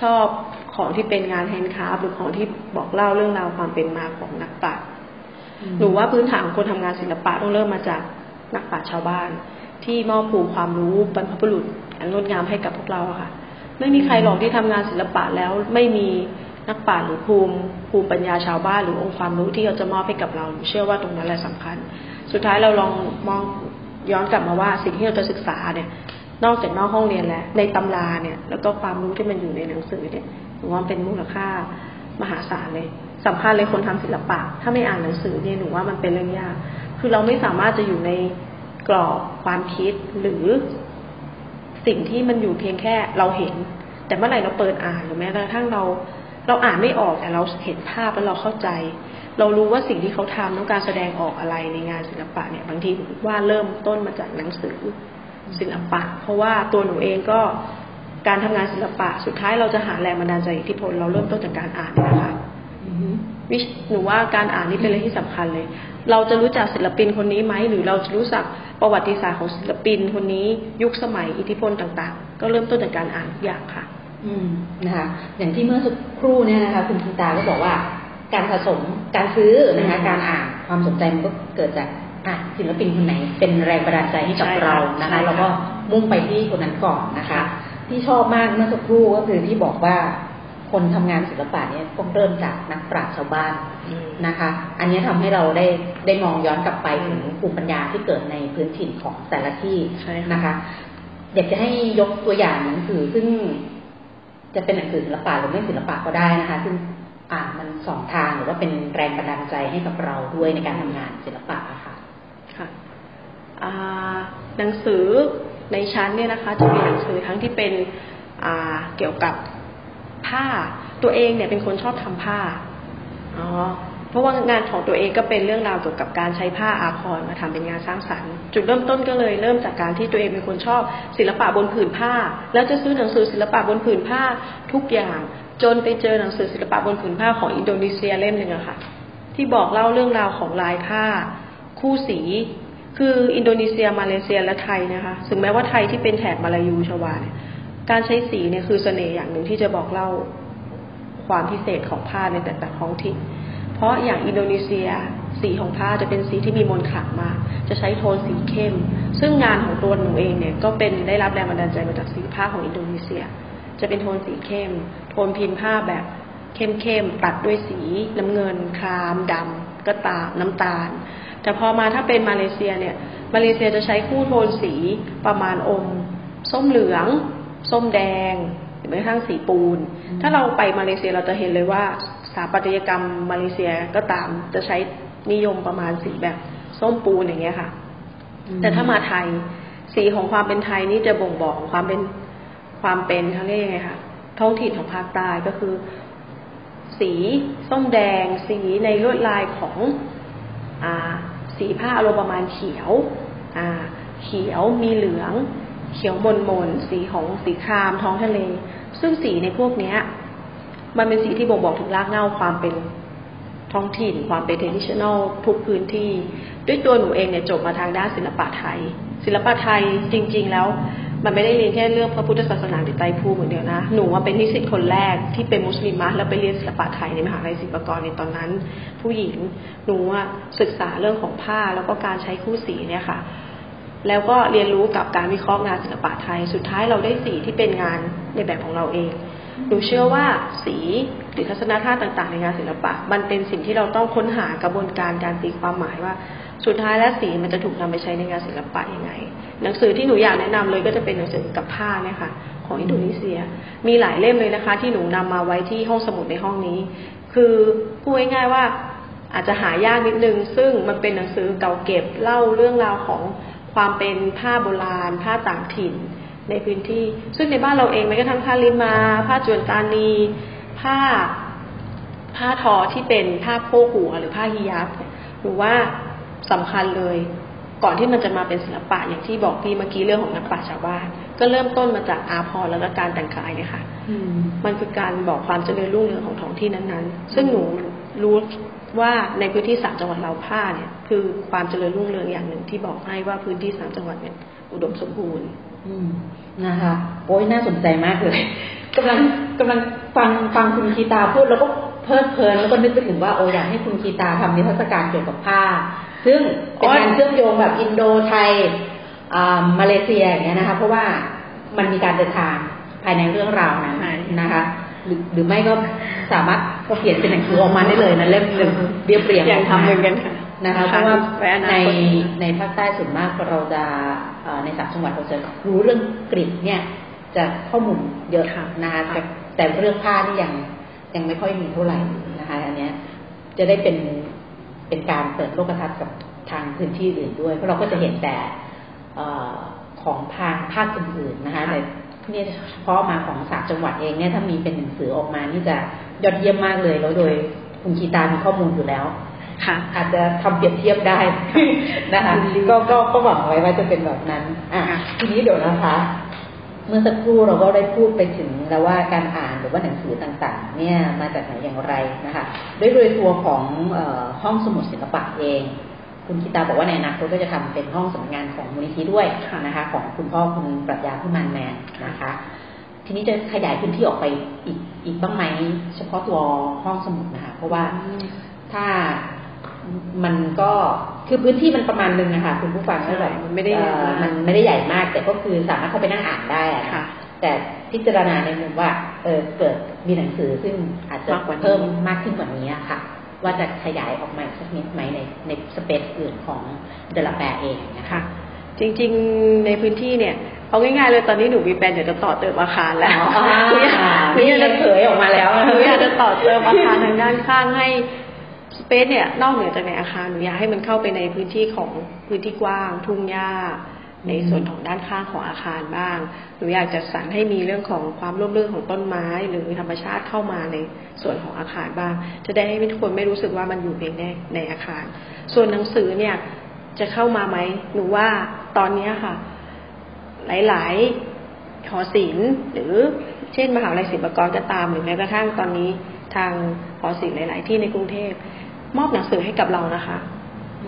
ชอบของที่เป็นงานแฮนด์คราฟต์หรือของที่บอกเล่าเรื่องราวความเป็นมาของนักปัดหนูว่าพื้นฐานของคนทำงานศิลปะต้องเริ่มมาจาก นักปราชญ์ชาวบ้าน ที่มอบภูมิความรู้บรรพบุรุษอันงดงามให้กับพวกเราค่ะ ไม่มีใครหรอกที่ทำงานศิลปะแล้วไม่มีนักปราชญ์หรือภูมิภูมิปัญญาชาวบ้านหรือองค์ความรู้ที่เขาจะมอบให้กับเราหนูเชื่อว่าตรงนั้นแหละสำคัญ สุดท้ายเราลองมองย้อนกลับมาว่าสิ่งที่เราจะศึกษาเนี่ยนอกจากนอกห้องเรียนแล้วในตำราเนี่ยแล้วก็ความรู้ที่มันอยู่ในหนังสือเนี่ยหนูว่าเป็นมูลค่ามหาศาลเลยสำคัญเลยคนทำศิลปะ ถ้าไม่อ่านหนังสือเนี่ยหนูว่ามันเป็นเรื่องยาก คือเราไม่สามารถจะอยู่ในกรอบความคิดหรือสิ่งที่มันอยู่เพียงแค่เราเห็น แต่เมื่อไหร่เราเปิดอ่านหรือแม้กระทั่งเรา เราอ่านไม่ออกแต่เราเห็นภาพแล้วเราเข้าใจ เรารู้ว่าสิ่งที่เขาทำต้องการแสดงออกอะไรในงานศิลปะเนี่ย บางทีว่าเริ่มต้นมาจากหนังสือศิลปะ เพราะว่าตัวหนูเองก็การทำงานศิลปะ สุดท้ายเราจะหาแรงบันดาลใจอิทธิพลเราเริ่มต้นจากการอ่านนี่นะคะอือฮึวิชหนูว่าการอ่านนี่เป็นเรื่องที่สำคัญเลย เราจะรู้จักศิลปินคนนี้ไหมหรือเราจะรู้จักประวัติศาสตร์ของศิลปินคนนี้ยุคสมัยอิทธิพลต่างๆ ก็เริ่มต้นจากการอ่านทุกอย่างค่ะ อืมนะคะอย่างที่เมื่อสักครู่เนี่ยนะคะคุณคีตาก็บอกว่าการสะสมการซื้อนะคะอืมการอ่านความสนใจมันก็เกิดจากอะศิลปินคนไหนเป็นแรงบันดาลใจให้กับใช่ค่ะเรานะใช่คะค่ะแล้วก็มุ่งไปที่คนนั้นก่อนนะคะ ที่ชอบมากเมื่อสักครู่ก็คือที่บอกว่า คคนทำงานศิลปะเนี่ยต้องเริ่มจากนักปราชญ์ชาวบ้านอืมนะคะ อันนี้ทำให้เราได้ได้มองย้อนกลับไปถึงภูมิปัญญาที่เกิดในพื้นถิ่นของแต่ละที่ใช่ค่ะนะคะ เด็กจะให้ยกตัวอย่างหนังสือซึ่งจะเป็นหนังสือศิลปะหรือไม่ศิลปะก็ได้นะคะ ซึ่งอ่านมันสองทางหรือว่าเป็นแรงบันดาลใจให้กับเราด้วยในการทำงานศิลปะอะค่ะค่ะอ่าหนังสือในชั้นเนี่ยนะคะ จะมีหนังสือทั้งที่เป็นอ่าเกี่ยวกับ ผ้า ตัวเองเนี่ยเป็นคนชอบทำผ้าอ๋อเพราะว่างานของตัวเองก็เป็นเรื่องราวเกี่ยวกับการใช้ผ้าอาภรณ์มาทำเป็นงานสร้างสรรค์ จุดเริ่มต้นก็เลยเริ่มจากการที่ตัวเองเป็นคนชอบศิลปะบนผืนผ้า แล้วจะซื้อหนังสือศิลปะบนผืนผ้าทุกอย่างจนไปเจอหนังสือศิลปะบนผืนผ้าของอินโดนีเซียเล่มหนึ่งอะค่ะ ที่บอกเล่าเรื่องราวของลายผ้า คู่สี คืออินโดนีเซียมาเลเซียและไทยนะคะถึงแม้ว่าไทยที่เป็นแถบมลายูชวาเนี่ย การใช้สีเนี่ยคือเสน่ห์อย่างหนึ่งที่จะบอกเล่าความพิเศษของผ้าในแต่ละท้องถิ่น เพราะอย่างอินโดนีเซีย สีของผ้าจะเป็นสีที่มีมนต์ขลังมาก จะใช้โทนสีเข้ม ซึ่งงานของตัวหนูเองเนี่ยก็เป็นได้รับแรงบันดาลใจมาจากสีผ้าของอินโดนีเซีย จะเป็นโทนสีเข้ม โทนพิมพ์ผ้าแบบเข้มๆตัดด้วยสีน้ำเงินครามดำก็ตามน้ำตาล แต่พอมาถ้าเป็นมาเลเซียเนี่ย มาเลเซียจะใช้คู่โทนสีประมาณอมส้มเหลือง ส้มแดงหรือแม้กระทั่งสีปูน ถ้าเราไปมาเลเซียเราจะเห็นเลยว่าสถาปัตยกรรมมาเลเซียก็ตามจะใช้นิยมประมาณสีแบบส้มปูนอย่างเงี้ยค่ะ แต่ถ้ามาไทยสีของความเป็นไทยนี่จะบ่งบอกความเป็นความเป็นเขาเรียกยังไงคะท้องถิ่นของภาคใต้ก็คือ สีส้มแดง สีในลวดลายของอ่าสีผ้าอารมณ์ประมาณเขียวอ่าเขียวมีเหลือง เขียวมนมนสีของสีคราม ท้องทะเล ซึ่งสีในพวกเนี้ย มันเป็นสีที่บ่งบอกถึงรากเหง้าความเป็นท้องถิ่น ความเป็น traditional ทุกพื้นที่ ด้วยตัวหนูเองเนี่ยจบมาทางด้านศิลปะไทย ศิลปะไทยจริง ๆ แล้วมันไม่ได้เรียนแค่เรื่องพระพุทธศาสนาหรือไตรภูมิเหมือนเดียวนะ หนูว่าเป็นนิสิตคนแรกที่เป็นมุสลิมะแล้วไปเรียนศิลปะไทยในมหาลัยศิลปากรในตอนนั้น ผู้หญิงหนูว่าศึกษาเรื่องของผ้าแล้วก็การใช้คู่สีเนี่ยค่ะ แล้วก็เรียนรู้กับการวิเคราะห์งานศิลปะไทย สุดท้ายเราได้สีที่เป็นงานในแบบของเราเอง หนูเชื่อว่าสีหรือทัศนคติต่าง ๆ ในงานศิลปะ มันเป็นสิ่งที่เราต้องค้นหากระบวนการการตีความหมายว่า สุดท้ายแล้วสีมันจะถูกนำไปใช้ในงานศิลปะยังไง หนังสือที่หนูอยากแนะนำเลยก็จะเป็นหนังสือกับผ้าเนี่ยค่ะของอินโดนีเซีย มีหลายเล่มเลยนะคะ ที่หนูนำมาไว้ที่ห้องสมุดในห้องนี้ คือพูดง่ายๆว่าอาจจะหายากนิดนึง ซึ่งมันเป็นหนังสือเก่าเก็บเล่าเรื่องราวของ ความเป็นผ้าโบราณ ผ้าต่างถิ่นในพื้นที่ ซึ่งในบ้านเราเองแม้กระทั่งผ้าลิมา ผ้าจวนตานี ผ้าผ้าทอที่เป็นผ้าโพกหัวหรือผ้าฮิญาบเนี่ยหรือว่าสำคัญเลย ก่อนที่มันจะมาเป็นศิลปะอย่างที่บอกพี่เมื่อกี้เรื่องของนักปราชญ์ชาวบ้าน ก็เริ่มต้นมาจากอาภรณ์แล้วก็การแต่งกายเนี่ยค่ะอืมมันคือการบอกความเจริญรุ่งเรืองของท้องที่นั้นๆ ซึ่งหนูรู้ ว่าในพื้นที่สามจังหวัดเราผ้าเนี่ย คือความเจริญรุ่งเรืองอย่างหนึ่งที่บอกให้ว่าพื้นที่สามจังหวัดเนี่ยอุดมสมบูรณ์อืมนะคะโอ้ยน่าสนใจมากเลยกำลังกำลังฟังฟังคุณคีตาพูดแล้วก็เพลิดเพลินแล้วก็นึกไปถึงว่าโอ้อยากให้คุณคีตาทำนิทรรศการเกี่ยวกับผ้า ซึ่งเป็นการเชื่อมโยงแบบอินโดไทยอ่ามาเลเซียอย่างเงี้ยนะคะ เพราะว่ามันมีการเดินทางภายในเรื่องราวนั้นใช่นะคะ หรือหรือไม่ก็สามารถเขียนเป็นหนังสือออกมาได้เลยนะเล่มหนึ่งเรียบเรียงอย่างทำเหมือนกันค่ะนะคะเพราะว่าไว้อนาในคตในภาคใต้ส่วนมากเราจะเอ่อในสามจังหวัดเราจะรู้เรื่องกรีกเนี่ย จะข้อมูลเยอะค่ะนะคะแต่แต่เรื่องผ้านี่ยังยังไม่ค่อยมีเท่าไหร่นะคะอันเนี้ยจะได้เป็นเป็นการเปิดโลกทัศน์กับทางพื้นที่อื่นด้วย เพราะเราก็จะเห็นแต่เออของทางภาคอื่นๆนะคะแต่ เนี่ยเฉพาะมาของสามจังหวัดเองเนี่ยถ้ามีเป็นหนังสือออกมานี่จะยอดเยี่ยมมากเลยแล้วโดยคุณคีตามีข้อมูลอยู่แล้วค่ะอาจจะทำเปรียบเทียบได้นะคะก็ก็ก็หวังไว้ว่าจะเป็นแบบนั้นอะค่ะทีนี้เดี๋ยวนะคะ เมื่อสักครู่เราก็ได้พูดไปถึงแล้วว่าการอ่านหรือว่าหนังสือต่างๆ เนี่ยมาจากไหนอย่างไรนะคะด้วยโดยตัวของเออห้องสมุดศิลปะเอง คุณคิตาบอกว่าในอนาคตก็จะทำเป็นห้องสำนักงานของมูลนิธิด้วยนะคะ ของคุณพ่อคุณปรัชญาพิมานแมนนะคะ ทีนี้จะขยายพื้นที่ออกไปอีกอีกบ้างไหมเฉพาะตัวห้องสมุดนะคะ เพราะว่าถ้ามันก็คือพื้นที่มันประมาณนึงนะคะคุณผู้ฟังใช่ก็แบบมันไม่ได้ใหญ่มากเอ่อมันไม่ได้ใหญ่มาก แต่ก็คือสามารถเข้าไปนั่งอ่านได้อะนะค่ะแต่แต่พิจารณาในมุมว่าเออเกิดมีหนังสือซึ่งอาจจะเพิ่มมากขึ้นกว่านี้ค่ะ ว่าจะขยายออกมาสักนิดไหมในในสเปซอื่นของเดลาแปรเองนะคะจริงๆในพื้นที่เนี่ยเอาง่ายๆเลยตอนนี้หนูมีแปลนเดี๋ยวจะต่อเติมอาคารแล้วหนูอยากจะเผยออกมาแล้วหนูอยากจะต่อเติมอาคารทางด้านข้างให้สเปซเนี่ยนอกเหนือจากในอาคารหนูอยากให้มันเข้าไปในพื้นที่ของพื้นที่กว้าง ทุ่งหญ้า ในส่วนของด้านข้างของอาคารบ้างหนูอยากจะสรรให้มีเรื่องของความร่มรื่นของต้นไม้ หรือธรรมชาติเข้ามาในส่วนของอาคารบ้าง จะได้ให้ทุกคนไม่รู้สึกว่ามันอยู่เพียงแค่ในอาคาร ส่วนหนังสือเนี่ยจะเข้ามาไหมหนูว่าตอนนี้ค่ะ หลายๆหอศิลป์หรือเช่นมหาวิทยาลัยศิลปากรก็ตามหรือแม้กระทั่งตอนนี้ทางหอศิลป์หลาย ๆ ที่ในกรุงเทพมอบหนังสือให้กับเรานะคะ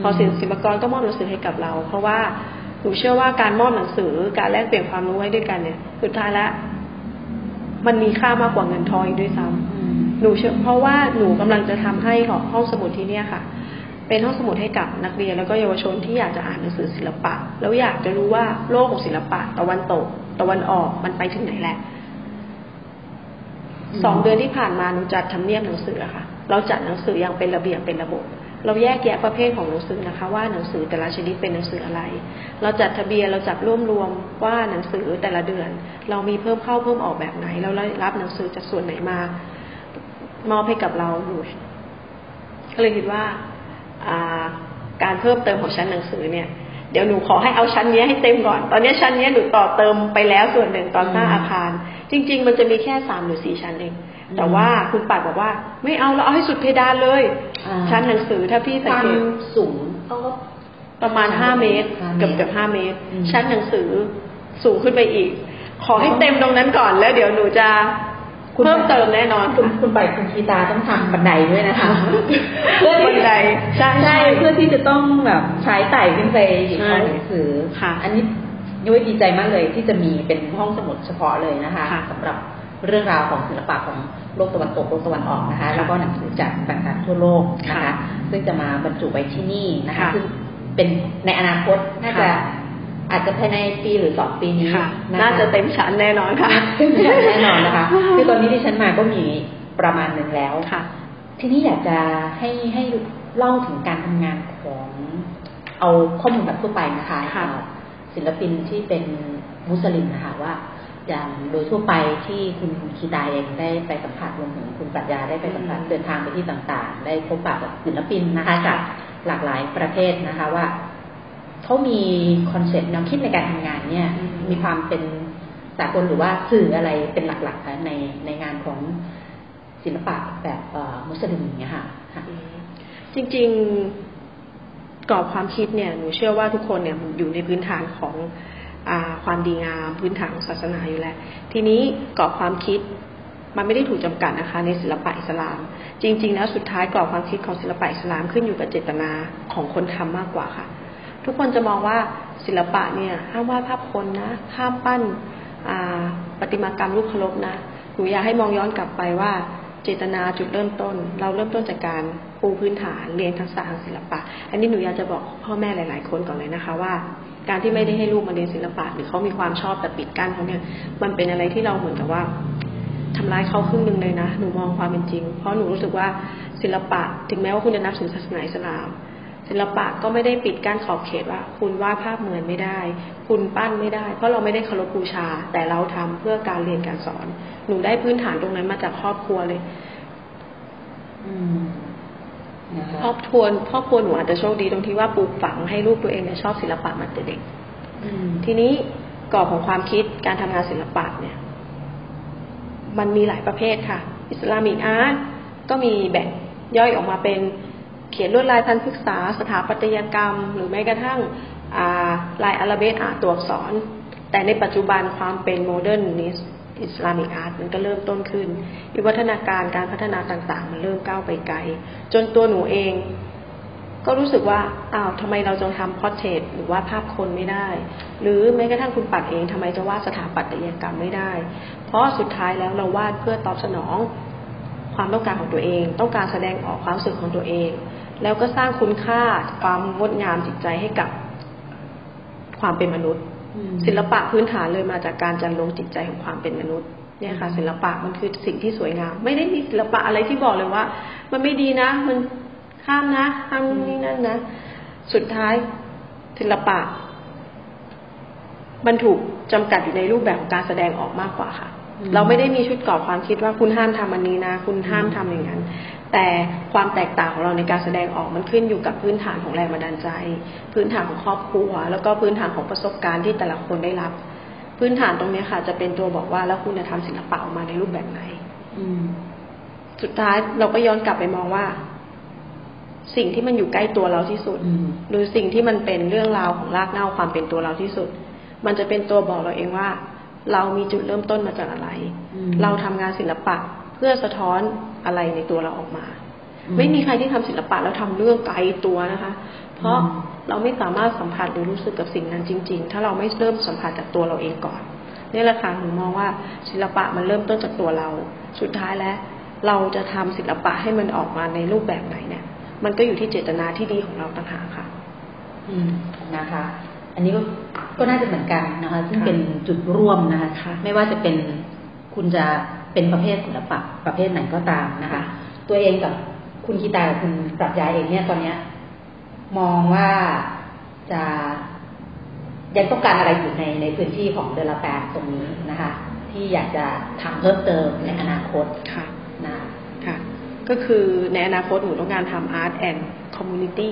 หอศิลป์ศิลปากรก็มอบหนังสือให้กับเรา เพราะว่า หนูเชื่อว่าการมอบหนังสือการแลกเปลี่ยนความรู้ให้ด้วยกันเนี่ย สุดท้ายแล้วมันมีค่ามากกว่าเงินทองด้วยซ้ำหนูเชื่อเพราะว่าหนูกำลังจะทำให้ห้องสมุดที่เนี่ยค่ะ เป็นห้องสมุดให้กับนักเรียนแล้วก็เยาวชนที่อยากจะอ่านหนังสือศิลปะ แล้วอยากจะรู้ว่าโลกของศิลปะตะวันตก ตะวันออกมันไปถึงไหนแหละสองเดือนที่ผ่านมาหนูจัดทำเนียบหนังสือค่ะ เราจัดหนังสืออย่างเป็นระเบียบเป็นระบบ เราแยกแยะประเภทของหนังสือนะคะ ว่าหนังสือแต่ละชนิดเป็นหนังสืออะไร เราจัดทะเบียนเราจับรวมรวมว่าหนังสือแต่ละเดือน เรามีเพิ่มเข้าเพิ่มออกแบบไหน เรารับหนังสือจากส่วนไหนมามอบให้กับเราอยู่ก็เลยคิดว่าการเพิ่มเติมของชั้นหนังสือเนี่ยเดี๋ยวหนูขอให้เอาชั้นนี้ให้เต็มก่อน ตอนนี้ชั้นนี้หนูต่อเติมไปแล้วส่วนหนึ่งตอนสร้างอาคาร จริง ๆ มันจะมีแค่สามหรือสี่ชั้นเอง แต่ว่าคุณปัดบอกว่า ไม่เอาเราเอาให้สุดเพดานเลยชั้นหนังสือถ้าพี่สังเกตสูงประมาณห้าเมตรเกือบเกือบห้าเมตร ชั้นหนังสือสูงขึ้นไปอีก ขอให้เต็มตรงนั้นก่อนแล้วเดี๋ยวหนูจะเพิ่มเติมแน่นอนคุณคุณไปคุณชีตาต้องทำบันไดด้วยนะคะเพื่อบันไดใช่ใช่เพื่อที่จะต้องแบบใช้ไต่ขึ้นไปหยิบหนังสือค่ะ อันนี้ยุ้ยดีใจมากเลยที่จะมีเป็นห้องสมุดเฉพาะเลยนะคะสำหรับ เรื่องราวของศิลปะของโลกตะวันตกโลกตะวันออกนะคะ แล้วก็หนังสือจากต่างๆทั่วโลกนะคะ ซึ่งจะมาบรรจุไว้ที่นี่นะคะซึ่งเป็นในอนาคตน่าจะอาจจะภายในปีหรือสองปีนี้น่าจะเต็มชั้นแน่นอนค่ะเต็มชั้นแน่นอนนะคะคือตอนนี้ที่ฉันมาก็มีประมาณหนึ่งแล้วค่ะ ทีนี้อยากจะให้ให้เล่าถึงการทำงานของเอาข้อมูลแบบทั่วไปนะคะศิลปินที่เป็นมุสลิมนะคะว่า อย่างโดยทั่วไปที่คุณคีตาเองได้ไปสัมผัสรวมถึงคุณปัญญาได้ไปสัมผัสเดินทางไปที่ต่างๆ ได้พบปะกับศิลปินนะคะจากหลากหลายประเทศนะคะว่าเขามีคอนเซ็ปต์แนวคิดในการทำงานเนี่ย มีความเป็นสากลหรือว่าสื่ออะไรเป็นหลักๆคะในในงานของศิลปะแบบมุสลิมอย่างเงี้ยค่ะ จริง ๆกรอบความคิดเนี่ยหนูเชื่อว่าทุกคนเนี่ยอยู่ในพื้นฐานของ ความดีงามพื้นฐานของศาสนาอยู่แล้ว ทีนี้กรอบความคิดมันไม่ได้ถูกจำกัดนะคะ ในศิลปะอิสลาม จริง ๆ แล้วสุดท้ายกรอบความคิดของศิลปะอิสลามขึ้นอยู่กับเจตนาของคนทำมากกว่าค่ะ ทุกคนจะมองว่าศิลปะเนี่ยห้ามวาดภาพคนนะห้ามปั้นประติมากรรมรูปเคารพนะหนูอยากให้มองย้อนกลับไปว่าเจตนาจุดเริ่มต้น เราเริ่มต้นจากการปูพื้นฐานเรียนทักษะทางศิลปะ อันนี้หนูอยากจะบอกพ่อแม่หลาย ๆ คนก่อนเลยนะคะว่า การที่ไม่ได้ให้ลูกมาเรียนศิลปะ หรือเขามีความชอบแต่ปิดกั้นเขาเนี่ย มันเป็นอะไรที่เราเหมือนกับว่าทำร้ายเขาครึ่งหนึ่งเลยนะหนูมองความเป็นจริง เพราะหนูรู้สึกว่าศิลปะ ถึงแม้ว่าคุณจะนับถือศาสนาอิสลาม ศิลปะก็ไม่ได้ปิดกั้นขอบเขตว่า คุณวาดภาพเหมือนไม่ได้ คุณปั้นไม่ได้ เพราะเราไม่ได้เคารพบูชา แต่เราทำเพื่อการเรียนการสอน หนูได้พื้นฐานตรงนั้นมาจากครอบครัวเลย อืม ครอบครัวครอบครัวหนูอาจจะโชคดีตรงที่ว่าปลูกฝังให้ลูกตัวเองเนี่ยชอบศิลปะมาแต่เด็กทีนี้กรอบของความคิดการทำงานศิลปะเนี่ย มันมีหลายประเภทค่ะ Islamic art ก็มีแบ่งย่อยออกมาเป็นเขียนลวดลายพันธุ์ศึกษา สถาปัตยกรรม หรือแม้กระทั่งลาย arabesque art ตัวอักษร แต่ในปัจจุบันความเป็น modernist อิสลามิกอาร์ตมันก็เริ่มต้นขึ้นวิวัฒนาการการพัฒนาต่างๆ มันเริ่มก้าวไปไกล จนตัวหนูเอง ก็รู้สึกว่าอ้าวทำไมเราจะทำพอร์เทรตหรือว่าภาพคนไม่ได้ หรือแม้กระทั่งคุณปัดเองทำไมจะวาดสถาปัตยกรรมไม่ได้ เพราะสุดท้ายแล้วเราวาดเพื่อตอบสนองความต้องการของตัวเอง ต้องการแสดงออกความสึกของตัวเอง แล้วก็สร้างคุณค่าความงดงามจิตใจให้กับความเป็นมนุษย์ ศิลปะพื้นฐานเลยมาจากการจันลงจิตใจของความเป็นมนุษย์เนี่ยค่ะ ศิลปะมันคือสิ่งที่สวยงาม ไม่ได้มีศิลปะอะไรที่บอกเลยว่า มันไม่ดีนะ มันข้ามนะข้ามนี่นั่นนะ สุดท้ายศิลปะ มันถูกจำกัดอยู่ในรูปแบบของการแสดงออกมากกว่าค่ะ เราไม่ได้มีชุดกรอบความคิดว่าคุณห้ามทำอันนี้นะ คุณห้ามทำอย่างนั้น แต่ความแตกต่างของเราในการแสดงออกมันขึ้นอยู่กับพื้นฐานของแรงบันดาลใจ พื้นฐานของครอบครัว แล้วก็พื้นฐานของประสบการณ์ที่แต่ละคนได้รับ พื้นฐานตรงนี้ค่ะ จะเป็นตัวบอกว่าแล้วคุณจะทำศิลปะออกมาในรูปแบบไหนสุดท้ายเราก็ย้อนกลับไปมองว่า สิ่งที่มันอยู่ใกล้ตัวเราที่สุดหรือสิ่งที่มันเป็นเรื่องราวของรากเหง้าความเป็นตัวเราที่สุด มันจะเป็นตัวบอกเราเองว่า เรามีจุดเริ่มต้นมาจากอะไร เราทำงานศิลปะ เพื่อสะท้อนอะไรในตัวเราออกมา ไม่มีใครที่ทำศิลปะแล้วทำเรื่องไกลตัวนะคะ เพราะเราไม่สามารถสัมผัสหรือรู้สึกกับสิ่งนั้นจริง ๆ ถ้าเราไม่เริ่มสัมผัสจากตัวเราเองก่อนนี่แหละค่ะหนูมองว่าศิลปะมันเริ่มต้นจากตัวเรา สุดท้ายแล้ว เราจะทำศิลปะให้มันออกมาในรูปแบบไหนเนี่ย มันก็อยู่ที่เจตนาที่ดีของเราต่างหากค่ะ อืมนะคะ อันนี้ก็ก็น่าจะเหมือนกันนะคะ ซึ่งเป็นจุดร่วมนะคะค่ะไม่ว่าจะเป็นคุณจะ เป็นประเภทศิลปะประเภทไหนก็ตามนะคะ ตัวเองกับคุณกีตากับคุณปรับยาเองเนี่ยตอนเนี้ย มองว่าจะยังต้องการอะไรอยู่ในในพื้นที่ของเดลาแปนตรงนี้นะคะ ที่อยากจะทำเพิ่มเติมในอนาคตค่ะนะค่ะ ก็คือในอนาคตหนูต้องการทำ Art and Community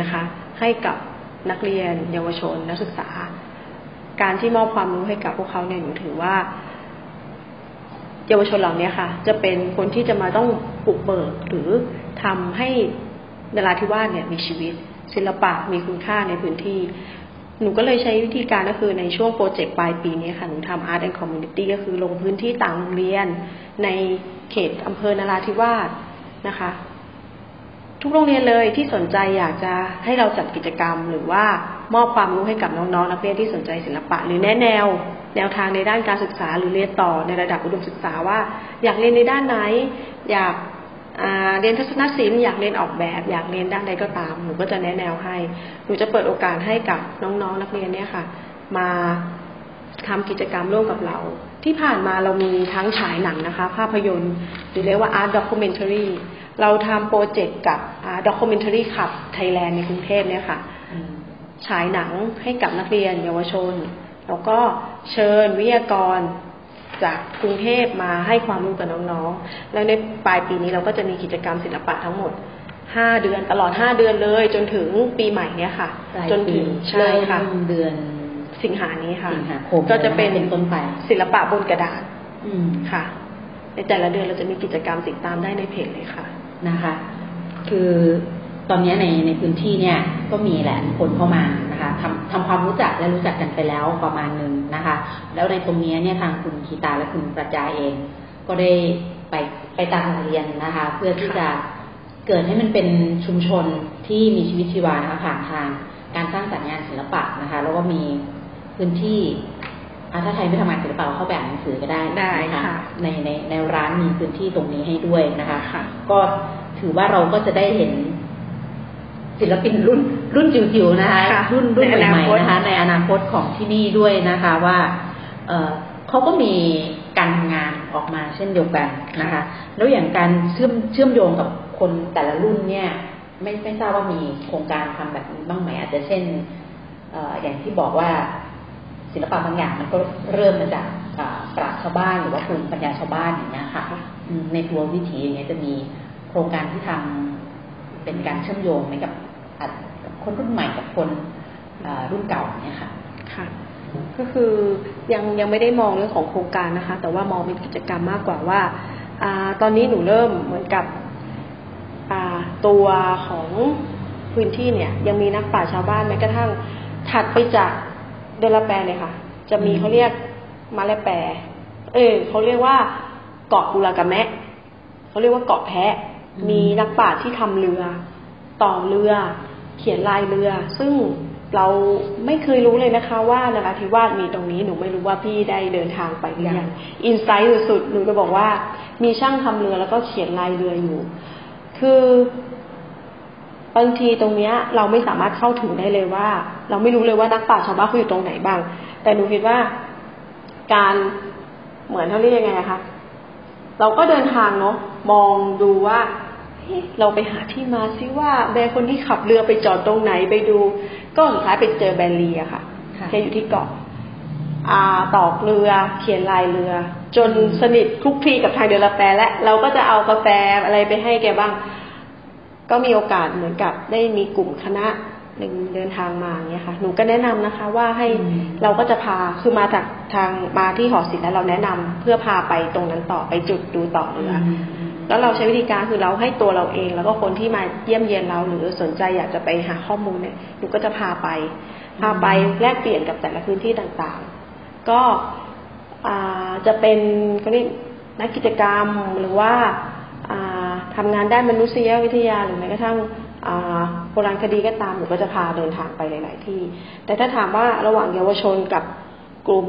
นะคะ ให้กับนักเรียนเยาวชนนักศึกษา การที่มอบความรู้ให้กับพวกเขาเนี่ยหนูถือว่า เยาวชนเหล่านี้ค่ะ จะเป็นคนที่จะมาต้องปลุกเบิกหรือทำให้นราธิวาสเนี่ยมีชีวิต ศิลปะมีคุณค่าในพื้นที่ หนูก็เลยใช้วิธีการก็คือในช่วงโปรเจกต์ปลายปีนี้ค่ะ หนูทำ Art and Community ก็คือลงพื้นที่ต่างโรงเรียน ในเขตอำเภอนราธิวาสนะคะ ทุกโรงเรียนเลยที่สนใจอยากจะให้เราจัดกิจกรรมหรือว่า มอบความรู้ให้กับน้องๆนักเรียนที่สนใจศิลปะ หรือแนะแนว แนวทางในด้านการศึกษา หรือเรียนต่อในระดับอุดมศึกษาว่า อยากเรียนในด้านไหน อยากเรียนทัศนศิลป์อยากเรียนออกแบบ อยากเรียนด้านใดก็ตามหนูก็จะแนะแนวให้หนูจะเปิดโอกาสให้กับน้องๆนักเรียนเนี่ยค่ะ มาทำกิจกรรมร่วมกับเรา ที่ผ่านมาเรามีทั้งฉายหนังนะคะ ภาพยนตร์ หรือเรียกว่า art documentary เราทำโปรเจกต์กับ documentary ขับไทยแลนด์ในกรุงเทพเนี่ยค่ะ ฉายหนังให้กับนักเรียนเยาวชน แล้วก็เชิญวิทยากรจากกรุงเทพมาให้ความรู้กับน้องๆ แล้วในปลายปีนี้เราก็จะมีกิจกรรมศิลปะทั้งหมด 5 เดือนตลอด 5 เดือนเลย จนถึงปีใหม่เนี่ยค่ะปลายจนปีถึงใช่ค่ะเริ่มเดือนสิงหานี้ค่ะสิงหาคมก็จะเป็นเป็นต้นไปศิลปะบนกระดาษอืมค่ะ ในแต่ละเดือนเราจะมีกิจกรรมติดตามได้ในเพจเลยค่ะนะคะ คือ ตอนนี้ในในพื้นที่เนี่ยก็มีแหละคนเข้ามานะคะทำทำความรู้จักและรู้จักกันไปแล้วประมาณหนึ่งนะคะ แล้วในตรงนี้เนี่ยทางคุณคีตาและคุณปรัชญาเอง ก็ได้ไปไปตามโรงเรียนนะคะ เพื่อที่จะเกิดให้มันเป็นชุมชนที่มีชีวิตชีวานะคะผ่านทาง การสร้างสรรค์งานศิลปะนะคะ แล้วก็มีพื้นที่อะถ้าใครไม่ทำงานศิลปะเข้าแบบหนังสือก็ได้ได้นะคะค่ะในในในร้านมีพื้นที่ตรงนี้ให้ด้วยนะคะค่ะก็ถือว่าเราก็จะได้เห็น ศิลปินรุ่นรุ่นจิ๋วๆนะคะค่ะรุ่นรุ่นในอนาใหม่คตๆนะคะในอนาคตของที่นี่ด้วยนะคะว่าเออเขาก็มีการทำงานออกมาเช่นเดียวกันนะคะ แล้วอย่างการเชื่อมเชื่อมโยงกับคนแต่ละรุ่นเนี่ยไม่ไม่ทราบว่ามีโครงการทำแบบนี้บ้างไหมอาจจะเช่นเอ่ออย่างที่บอกว่าศิลปะบางอย่างมันก็เริ่มมาจากอ่าปราชญ์ชาวบ้านหรือว่าภูมิปัญญาชาวบ้านอย่างเงี้ยค่ะอืมในตัววิถีอย่างเงี้ยจะมีโครงการที่ทำเป็นการเชื่อมโยงไหมกับ อะกับคนรุ่นใหม่กับคนอ่ารุ่นเก่าอย่างเงี้ยค่ะค่ะ ก็คือยังยังไม่ได้มองเรื่องของโครงการนะคะ แต่ว่ามองเป็นกิจกรรมมากกว่าว่าอาตอนนี้หนูเริ่มเหมือนกับอ่าตัวของพื้นที่เนี่ย ยังมีนักปราชญ์ชาวบ้านแม้กระทั่งถัดไปจากเดลาแปรเลยค่ะ จะมีอืมเขาเรียกมาเลแปรเออเขาเรียกว่าเกาะกุลากะแมะเขาเรียกว่าเกาะแพะ มีนักปราชญ์ที่ทำเรือ ต่อเรือ เขียนลายเรือ ซึ่งเราไม่เคยรู้เลยนะคะว่านราธิวาสมีตรงนี้หนูไม่รู้ว่าพี่ได้เดินทางไปหรือยังอินไซต์สุดๆหนูจะบอกว่า มีช่างทำเรือแล้วก็เขียนลายเรืออยู่ คือบางทีตรงเนี้ยเราไม่สามารถเข้าถึงได้เลยว่า เราไม่รู้เลยว่านักป่าชาวบ้านเขาอยู่ตรงไหนบ้าง แต่หนูคิดว่า การเหมือนเขาเรียกยังไงคะเราก็เดินทางเนาะมองดูว่า เราไปหาที่มาซิว่าแบร์คนที่ขับเรือไปจอดตรงไหนไปดู ก็สุดท้ายไปเจอแบรลีอะค่ะแกอยู่ที่เกาะอาตอกเรือเขียนลายเรือ จนสนิทคลุกคลีกับทางเดือละแปรและเราก็จะเอากาแฟอะไรไปให้แกบ้าง ก็มีโอกาสเหมือนกับได้มีกลุ่มคณะหนึ่งเดินทางมาเนี่ยค่ะ หนูก็แนะนำนะคะ ว่าให้เราก็จะพาคือมาจากทางมาที่หอศิลป์แล้วเราแนะนำเพื่อพาไปตรงนั้นต่อไปจุดดูต่อเรือ แล้วเราใช้วิธีการคือเราให้ตัวเราเอง แล้วก็คนที่มาเยี่ยมเยียนเราหรือสนใจอยากจะไปหาข้อมูลเนี่ยหนูก็จะพาไปพาไปแลกเปลี่ยนกับแต่ละพื้นที่ต่างๆ ก็จะเป็นก็เรียกนักกิจกรรมหรือว่าทำงานด้านมนุษยวิทยาหรือแม้กระทั่งโบราณคดีก็ตามหนูก็จะพาเดินทางไปหลาย ๆ ที่ แต่ถ้าถามว่าระหว่างเยาวชนกับกลุ่ม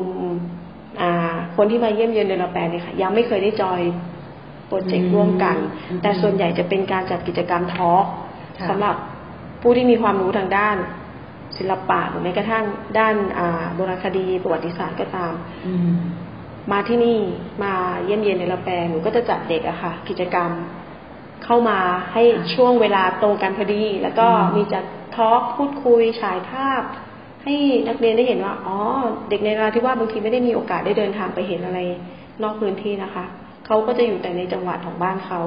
คนที่มาเยี่ยมเยียนเดนแปลเนี่ยค่ะยังไม่เคยได้จอย โปรเจกต์ร่วมกัน แต่ส่วนใหญ่จะเป็นการจัดกิจกรรมทอล์กสำหรับผู้ที่มีความรู้ทางด้านศิลปะหรือแม้กระทั่งด้านโบราณคดีประวัติศาสตร์ก็ตามมาที่นี่มาเยี่ยมเยียนในละแปลหนูก็จะจัดเด็กอะค่ะ กิจกรรมเข้ามาให้ช่วงเวลาตรงกันพอดี แล้วก็มีจัดทอล์กพูดคุยฉายภาพ ให้นักเรียนได้เห็นว่า อ๋อ เด็กในราที่ว่าบางทีไม่ได้มีโอกาสได้เดินทางไปเห็นอะไร นอกพื้นที่นะคะ เขาก็จะอยู่แต่ในจังหวัดของบ้านเขา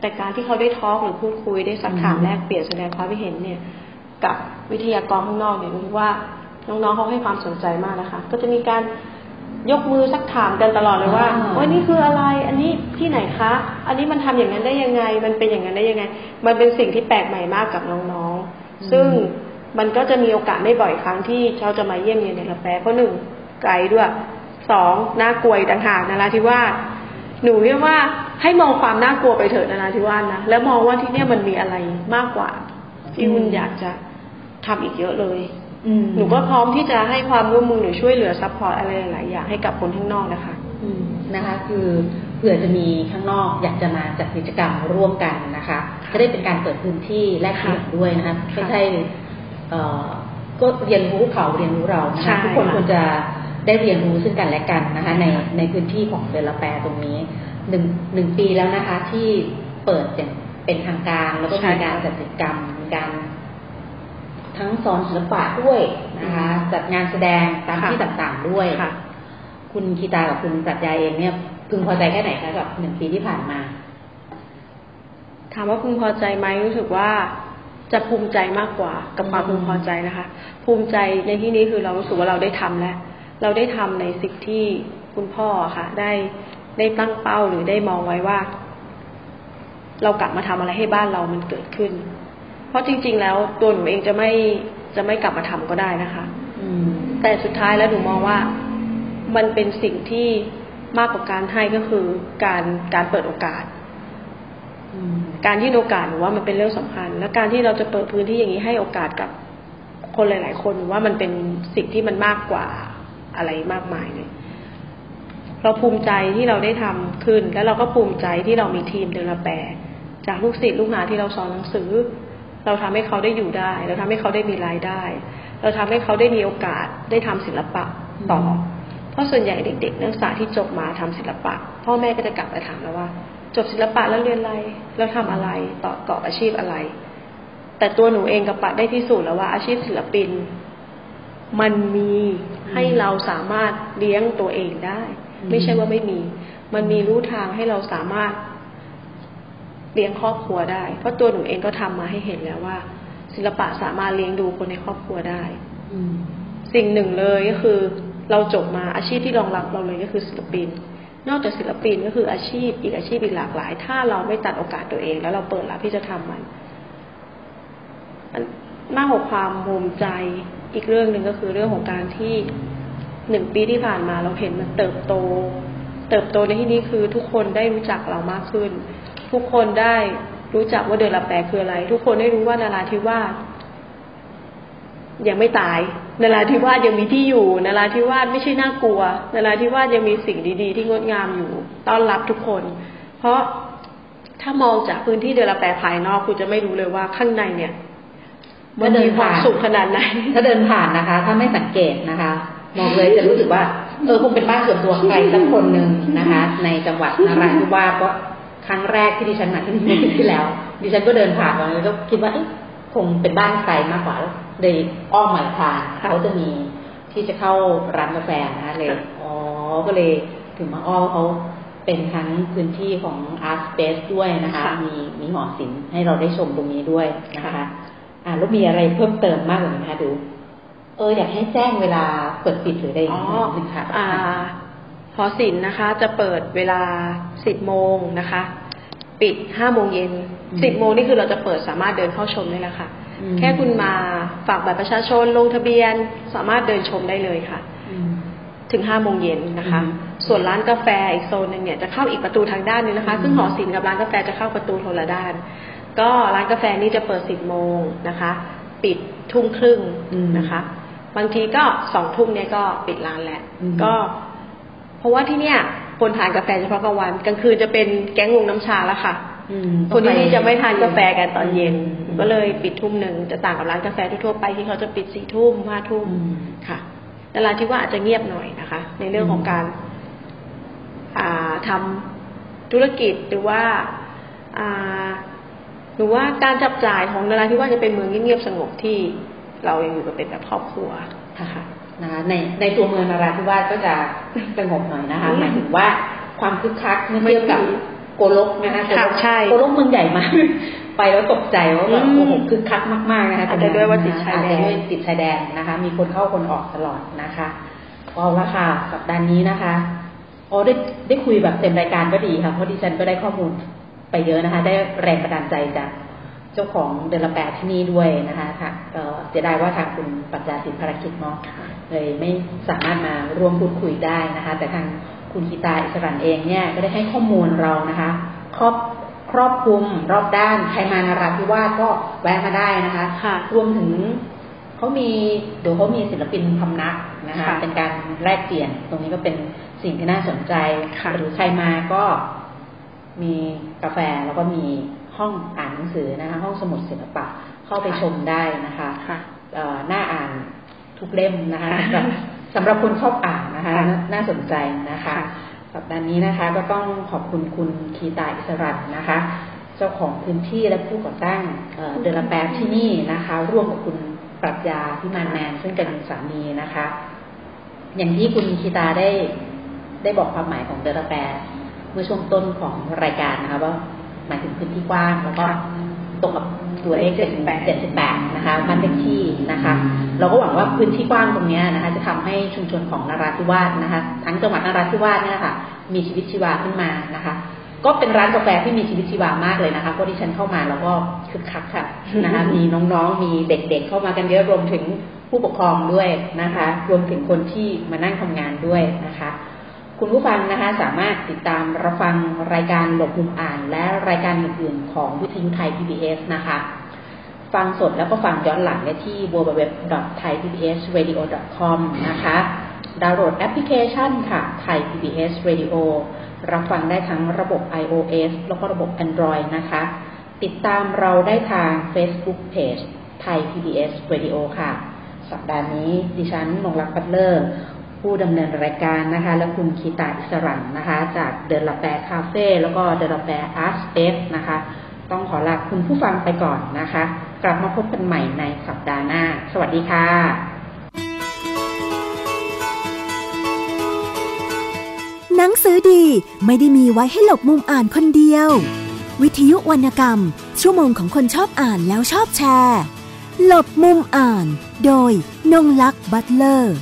แต่การที่เขาได้ทอล์กหรือพูดคุยได้สักถามแลกเปลี่ยนแสดงความคิดเห็นเนี่ย กับวิทยากรข้างนอกเนี่ยรู้ว่าน้องๆเขาให้ความสนใจมากนะคะ ก็จะมีการยกมือสักถามกันตลอดเลยว่าว่านี่คืออะไร อันนี้ที่ไหนคะ อันนี้มันทำอย่างนั้นได้ยังไง มันเป็นอย่างนั้นได้ยังไง มันเป็นสิ่งที่แปลกใหม่มากกับน้องๆ ซึ่งมันก็จะมีโอกาสไม่บ่อยครั้งที่เขาจะมาเยี่ยมเยียนในละแปรเพราะหนึ่งไกลด้วยสองน่ากลัวต่างหากนราธิวาส หนูเรียกว่าให้มองความน่ากลัวไปเถิดนราธิวาสนะแล้วมองว่าที่เนี่ยมันมีอะไรมากกว่า ที่คุณอยากจะทำอีกเยอะเลยหนูก็พร้อมที่จะให้ความร่วมมือหนูช่วยเหลือ support อะไรหลายอย่างให้กับคนข้างนอกนะคะอืมนะคะ คือเผื่อจะมีข้างนอกอยากจะมาจัดกิจกรรมร่วมกันนะคะจะได้เป็นการเปิดพื้นที่แลกเปลี่ยนด้วยนะคะไม่ใช่ก็เรียนรู้เขาเรียนรู้เรานะคะทุกคนควรจะ ได้เรียนรู้ซึ่งกันและกันนะคะ ในในพื้นที่ของเดลแปรตรงนี้หนึ่งหนึ่งปีแล้วนะคะ ที่เปิดเป็นทางการแล้วก็มีการจัดกิจกรรมมีการทั้งสอนศิลปะด้วยนะคะ จัดงานแสดงตามที่ต่างๆด้วยค่ะคุณคีตากับคุณปรัชญาเองเนี่ยพึงพอใจแค่ไหนคะกับหนึ่งปีที่ผ่านมา ถามว่าพึงพอใจไหมรู้สึกว่าจะภูมิใจมากกว่ากับความพึงพอใจนะคะ ภูมิใจในที่นี้คือเรารู้สึกว่าเราได้ทำแล้ว เราได้ทำในสิ่งที่คุณพ่อค่ะ ได้ได้ตั้งเป้าหรือได้มองไว้ว่า เรากลับมาทำอะไรให้บ้านเรามันเกิดขึ้น เพราะจริง ๆ แล้วตัวหนูเองจะไม่จะไม่กลับมาทำก็ได้นะคะ อืแต่สุดท้ายแล้วหนูมองว่า มันเป็นสิ่งที่มากกว่าการให้ก็คือการการเปิดโอกาสการที่โอกาสหนูว่ามันเป็นเรื่องสำคัญ และการที่เราจะเปิดพื้นที่อย่างนี้ให้โอกาสกับคนหลาย ๆ คนว่ามันเป็นสิ่งที่มันมากกว่า อะไรมากมายเลยเราภูมิใจที่เราได้ทำขึ้น แล้วเราก็ภูมิใจที่เรามีทีมเดินละแปรจากลูกศิษย์ลูกหาที่เราสอนหนังสือ เราทำให้เขาได้อยู่ได้ เราทำให้เขาได้มีรายได้ เราทำให้เขาได้มีโอกาสได้ทำศิลปะต่อ เพราะส่วนใหญ่เด็ก ๆ นักศึกษาที่จบมาทำศิลปะ พ่อแม่ก็จะกลับไปถามแล้วว่า จบศิลปะแล้วเรียนอะไรแล้วทำอะไรต่อเกาะอาชีพอะไร แต่ตัวหนูเองกับปะได้พิสูจน์แล้วว่าอาชีพศิลปิน มันมีให้เราสามารถเลี้ยงตัวเองได้ ไม่ใช่ว่าไม่มี มันมีรู้ทางให้เราสามารถเลี้ยงครอบครัวได้ เพราะตัวหนูเองก็ทำมาให้เห็นแล้วว่า ศิลปะสามารถเลี้ยงดูคนในครอบครัวได้สิ่งหนึ่งเลยก็คือ เราจบมาอาชีพที่รองรับเราเลยก็คือศิลปิน นอกจากศิลปินก็คืออาชีพอีกอาชีพอีกหลากหลาย ถ้าเราไม่ตัดโอกาสตัวเอง แล้วเราเปิดรับที่จะทำมัน มันมากกว่าความภูมิใจ อีกเรื่องหนึ่งก็คือเรื่องของการที่หนึ่งปีที่ผ่านมาเราเห็นมันเติบโต เติบโตในที่นี้คือทุกคนได้รู้จักเรามากขึ้น ทุกคนได้รู้จักว่าเดือนละแปรคืออะไร ทุกคนได้รู้ว่านาราธิวาสยังไม่ตายนาราธิวาสยังมีที่อยู่นาราธิวาสไม่ใช่น่ากลัวนาราธิวาสยังมีสิ่งดีๆ ที่งดงามอยู่ ต้อนรับทุกคน เพราะถ้ามองจากพื้นที่เดือนละแปรภายนอกคุณจะไม่รู้เลยว่าข้างในเนี่ย มันมีความสุขขนาดไหนถ้าเดินผ่านนะคะ ถ้าไม่สังเกตนะคะมองเลยจะรู้สึกว่า เออคงเป็นบ้านส่วนตัวใครสักคนหนึ่งนะคะ ในจังหวัดนราธิวาสก็ครั้งแรกที่ดิฉันมาที่นี่เมื่อปีที่แล้ว ดิฉันก็เดินผ่านมาแล้วก็คิดว่าเอ๊ะคงเป็นบ้านใครมากกว่าเลยอ้อมมาทางเขาจะมีที่จะเข้าร้านกาแฟนะคะเลยอ๋อก็เลยถึงมาอ้อเขาเป็นทั้งพื้นที่ของ Art Space ด้วยนะคะ มีมีหอศิลป์ให้เราได้ชมตรงนี้ด้วยนะคะ อ่าแล้วมีอะไรเพิ่มเติมมากกว่านี้คะดู เอออยากให้แจ้งเวลาเปิดปิดหรืออะไรอย่างเงี้ยนึงค่ะอ่าหอศิลป์นะคะ จะเปิดเวลาสิบโมงนะคะ ปิดห้าโมงเย็นสิบโมงนี่คือเราจะเปิดสามารถเดินเข้าชมได้แล้วค่ะ แค่คุณมาฝากบัตรประชาชนลงทะเบียนสามารถเดินชมได้เลยค่ะถึงห้าโมงเย็นนะคะ ส่วนร้านกาแฟอีกโซนหนึ่งเนี่ยจะเข้าอีกประตูทางด้านนึงนะคะ ซึ่งหอศิลป์กับร้านกาแฟจะเข้าประตูคนละด้าน ก็ร้านกาแฟนี่จะเปิดสิบโมงนะคะ ปิดทุ่มครึ่งนะคะ บางทีก็สองทุ่มเนี่ยก็ปิดร้านแหละก็ เพราะว่าที่เนี่ย คนทานกาแฟเฉพาะกลางวันกลางคืนจะเป็นแก๊งวงน้ำชาแล้วค่ะคนที่นี่จะไม่ทานกาแฟกันตอนเย็น ก็เลยปิดทุ่มหนึ่งจะต่างกับร้านกาแฟทั่วๆไปที่เขาจะปิดสี่ทุ่มห้าทุ่มค่ะแต่ร้านที่ว่าอาจจะเงียบหน่อยนะคะ ในเรื่องของการอ่าทำธุรกิจหรือว่าอ่า หรือว่าการจับจ่ายของนราธิวาสจะเป็นเมืองเงียบๆสงบที่เรายังอยู่กับเป็นแบบครอบครัวนะคะนะคะในในตัวเมืองนราธิวาสก็จะสงบหน่อยนะคะหมายถึงว่าความคึกคักเมื่อเทียบกับโกลกนะคะโกลกเมืองใหญ่มากไปแล้วตกใจว่าแบบโอ้โหคึกคักมากๆนะคะอาจจะด้วยว่าติดชายแดนด้วยติดชายแดนนะคะ มีคนเข้าคนออกตลอดนะคะเอาละค่ะสัปดาห์นี้นะคะอ๋อได้ได้คุยแบบเต็มรายการก็ดีค่ะเพราะดิฉันก็ได้ข้อมูล ไปเยอะนะคะ ได้แรงบันดาลใจจากเจ้าของเดลแปดที่นี่ด้วยนะคะค่ะเสียดายว่าทางคุณปัญญาสินภารกิจเนาะเลยไม่สามารถมาร่วมพูดคุยได้นะคะ แต่ทางคุณกีตาอิสรันเองเนี่ยก็ได้ให้ข้อมูลเรานะคะ ครอบครอบคลุมรอบด้านใครมานาราธิวาสก็แวะมาได้นะคะค่ะรวมถึงเขามีเดี๋ยวเขามีศิลปินพำนักนะคะ เป็นการแลกเปลี่ยนตรงนี้ก็เป็นสิ่งที่น่าสนใจหรือใครมาก็ มีกาแฟแล้วก็มีห้องอ่านหนังสือนะคะห้องสมุดศิลปะเข้าไปชมได้นะคะหน้าอ่านทุกเล่มนะคะสำหรับคนชอบอ่านนะคะ น่าสนใจนะคะสัปดาห์นี้นะคะก็ต้องขอบคุณคุณคีตาอิสรัตนะคะ เจ้าของพื้นที่และผู้ก่อตั้งเดลแปรที่นี่นะคะ ร่วมกับคุณปรัชญาพิมานแมนซึ่งเป็นสามีนะคะ อย่างที่คุณคีตาได้ได้บอกความหมายของเดลแปร เมื่อช่วงต้นของรายการนะคะว่าหมายถึงพื้นที่กว้างแล้วก็ตรงกับตัวเลขเจ็ดสิบแปดเจ็ดสิบแปดนะคะบ้านเลขที่นะคะ เราก็หวังว่าพื้นที่กว้างตรงนี้นะคะ จะทำให้ชุมชนของนราธิวาสนะคะ ทั้งจังหวัดนราธิวาสเนี่ยค่ะ มีชีวิตชีวาขึ้นมานะคะ ก็เป็นร้านกาแฟที่มีชีวิตชีวามากเลยนะคะเพราะที่ฉันเข้ามาแล้วก็คึกคักค่ะนะคะ มีน้องๆมีเด็กๆเข้ามากันเยอะรวมถึงผู้ปกครองด้วยนะคะ รวมถึงคนที่มานั่งทำงานด้วยนะคะ คุณผู้ฟังนะคะสามารถติดตามรับฟังรายการหลบมุมอ่าน และรายการอื่นๆของวิทยุไทย PBS นะคะ ฟังสดแล้วก็ฟังย้อนหลังได้ที่ www.thaipbsradio.com นะคะ ดาวน์โหลดแอปพลิเคชันค่ะ Thai PBS Radio รับฟังได้ทั้งระบบ iOS แล้วก็ระบบ Android นะคะ ติดตามเราได้ทาง Facebook Page Thai PBS Radio ค่ะ สัปดาห์นี้ดิฉันนงรักปัตเลอร์ ผู้ดำเนินรายการนะคะ และคุณคีตาอิสรั่นนะคะ จาก De' Lapae Cafe แล้วก็ De' Lapae Art Space นะคะ ต้องขอลาคุณผู้ฟังไปก่อนนะคะ กลับมาพบกันใหม่ในสัปดาห์หน้า สวัสดีค่ะหนังสือดีไม่ได้มีไว้ให้หลบมุมอ่านคนเดียว วิทยุวรรณกรรม ชั่วโมงของคนชอบอ่านแล้วชอบแชร์ หลบมุมอ่าน โดยนงลักษ์บัตเลอร์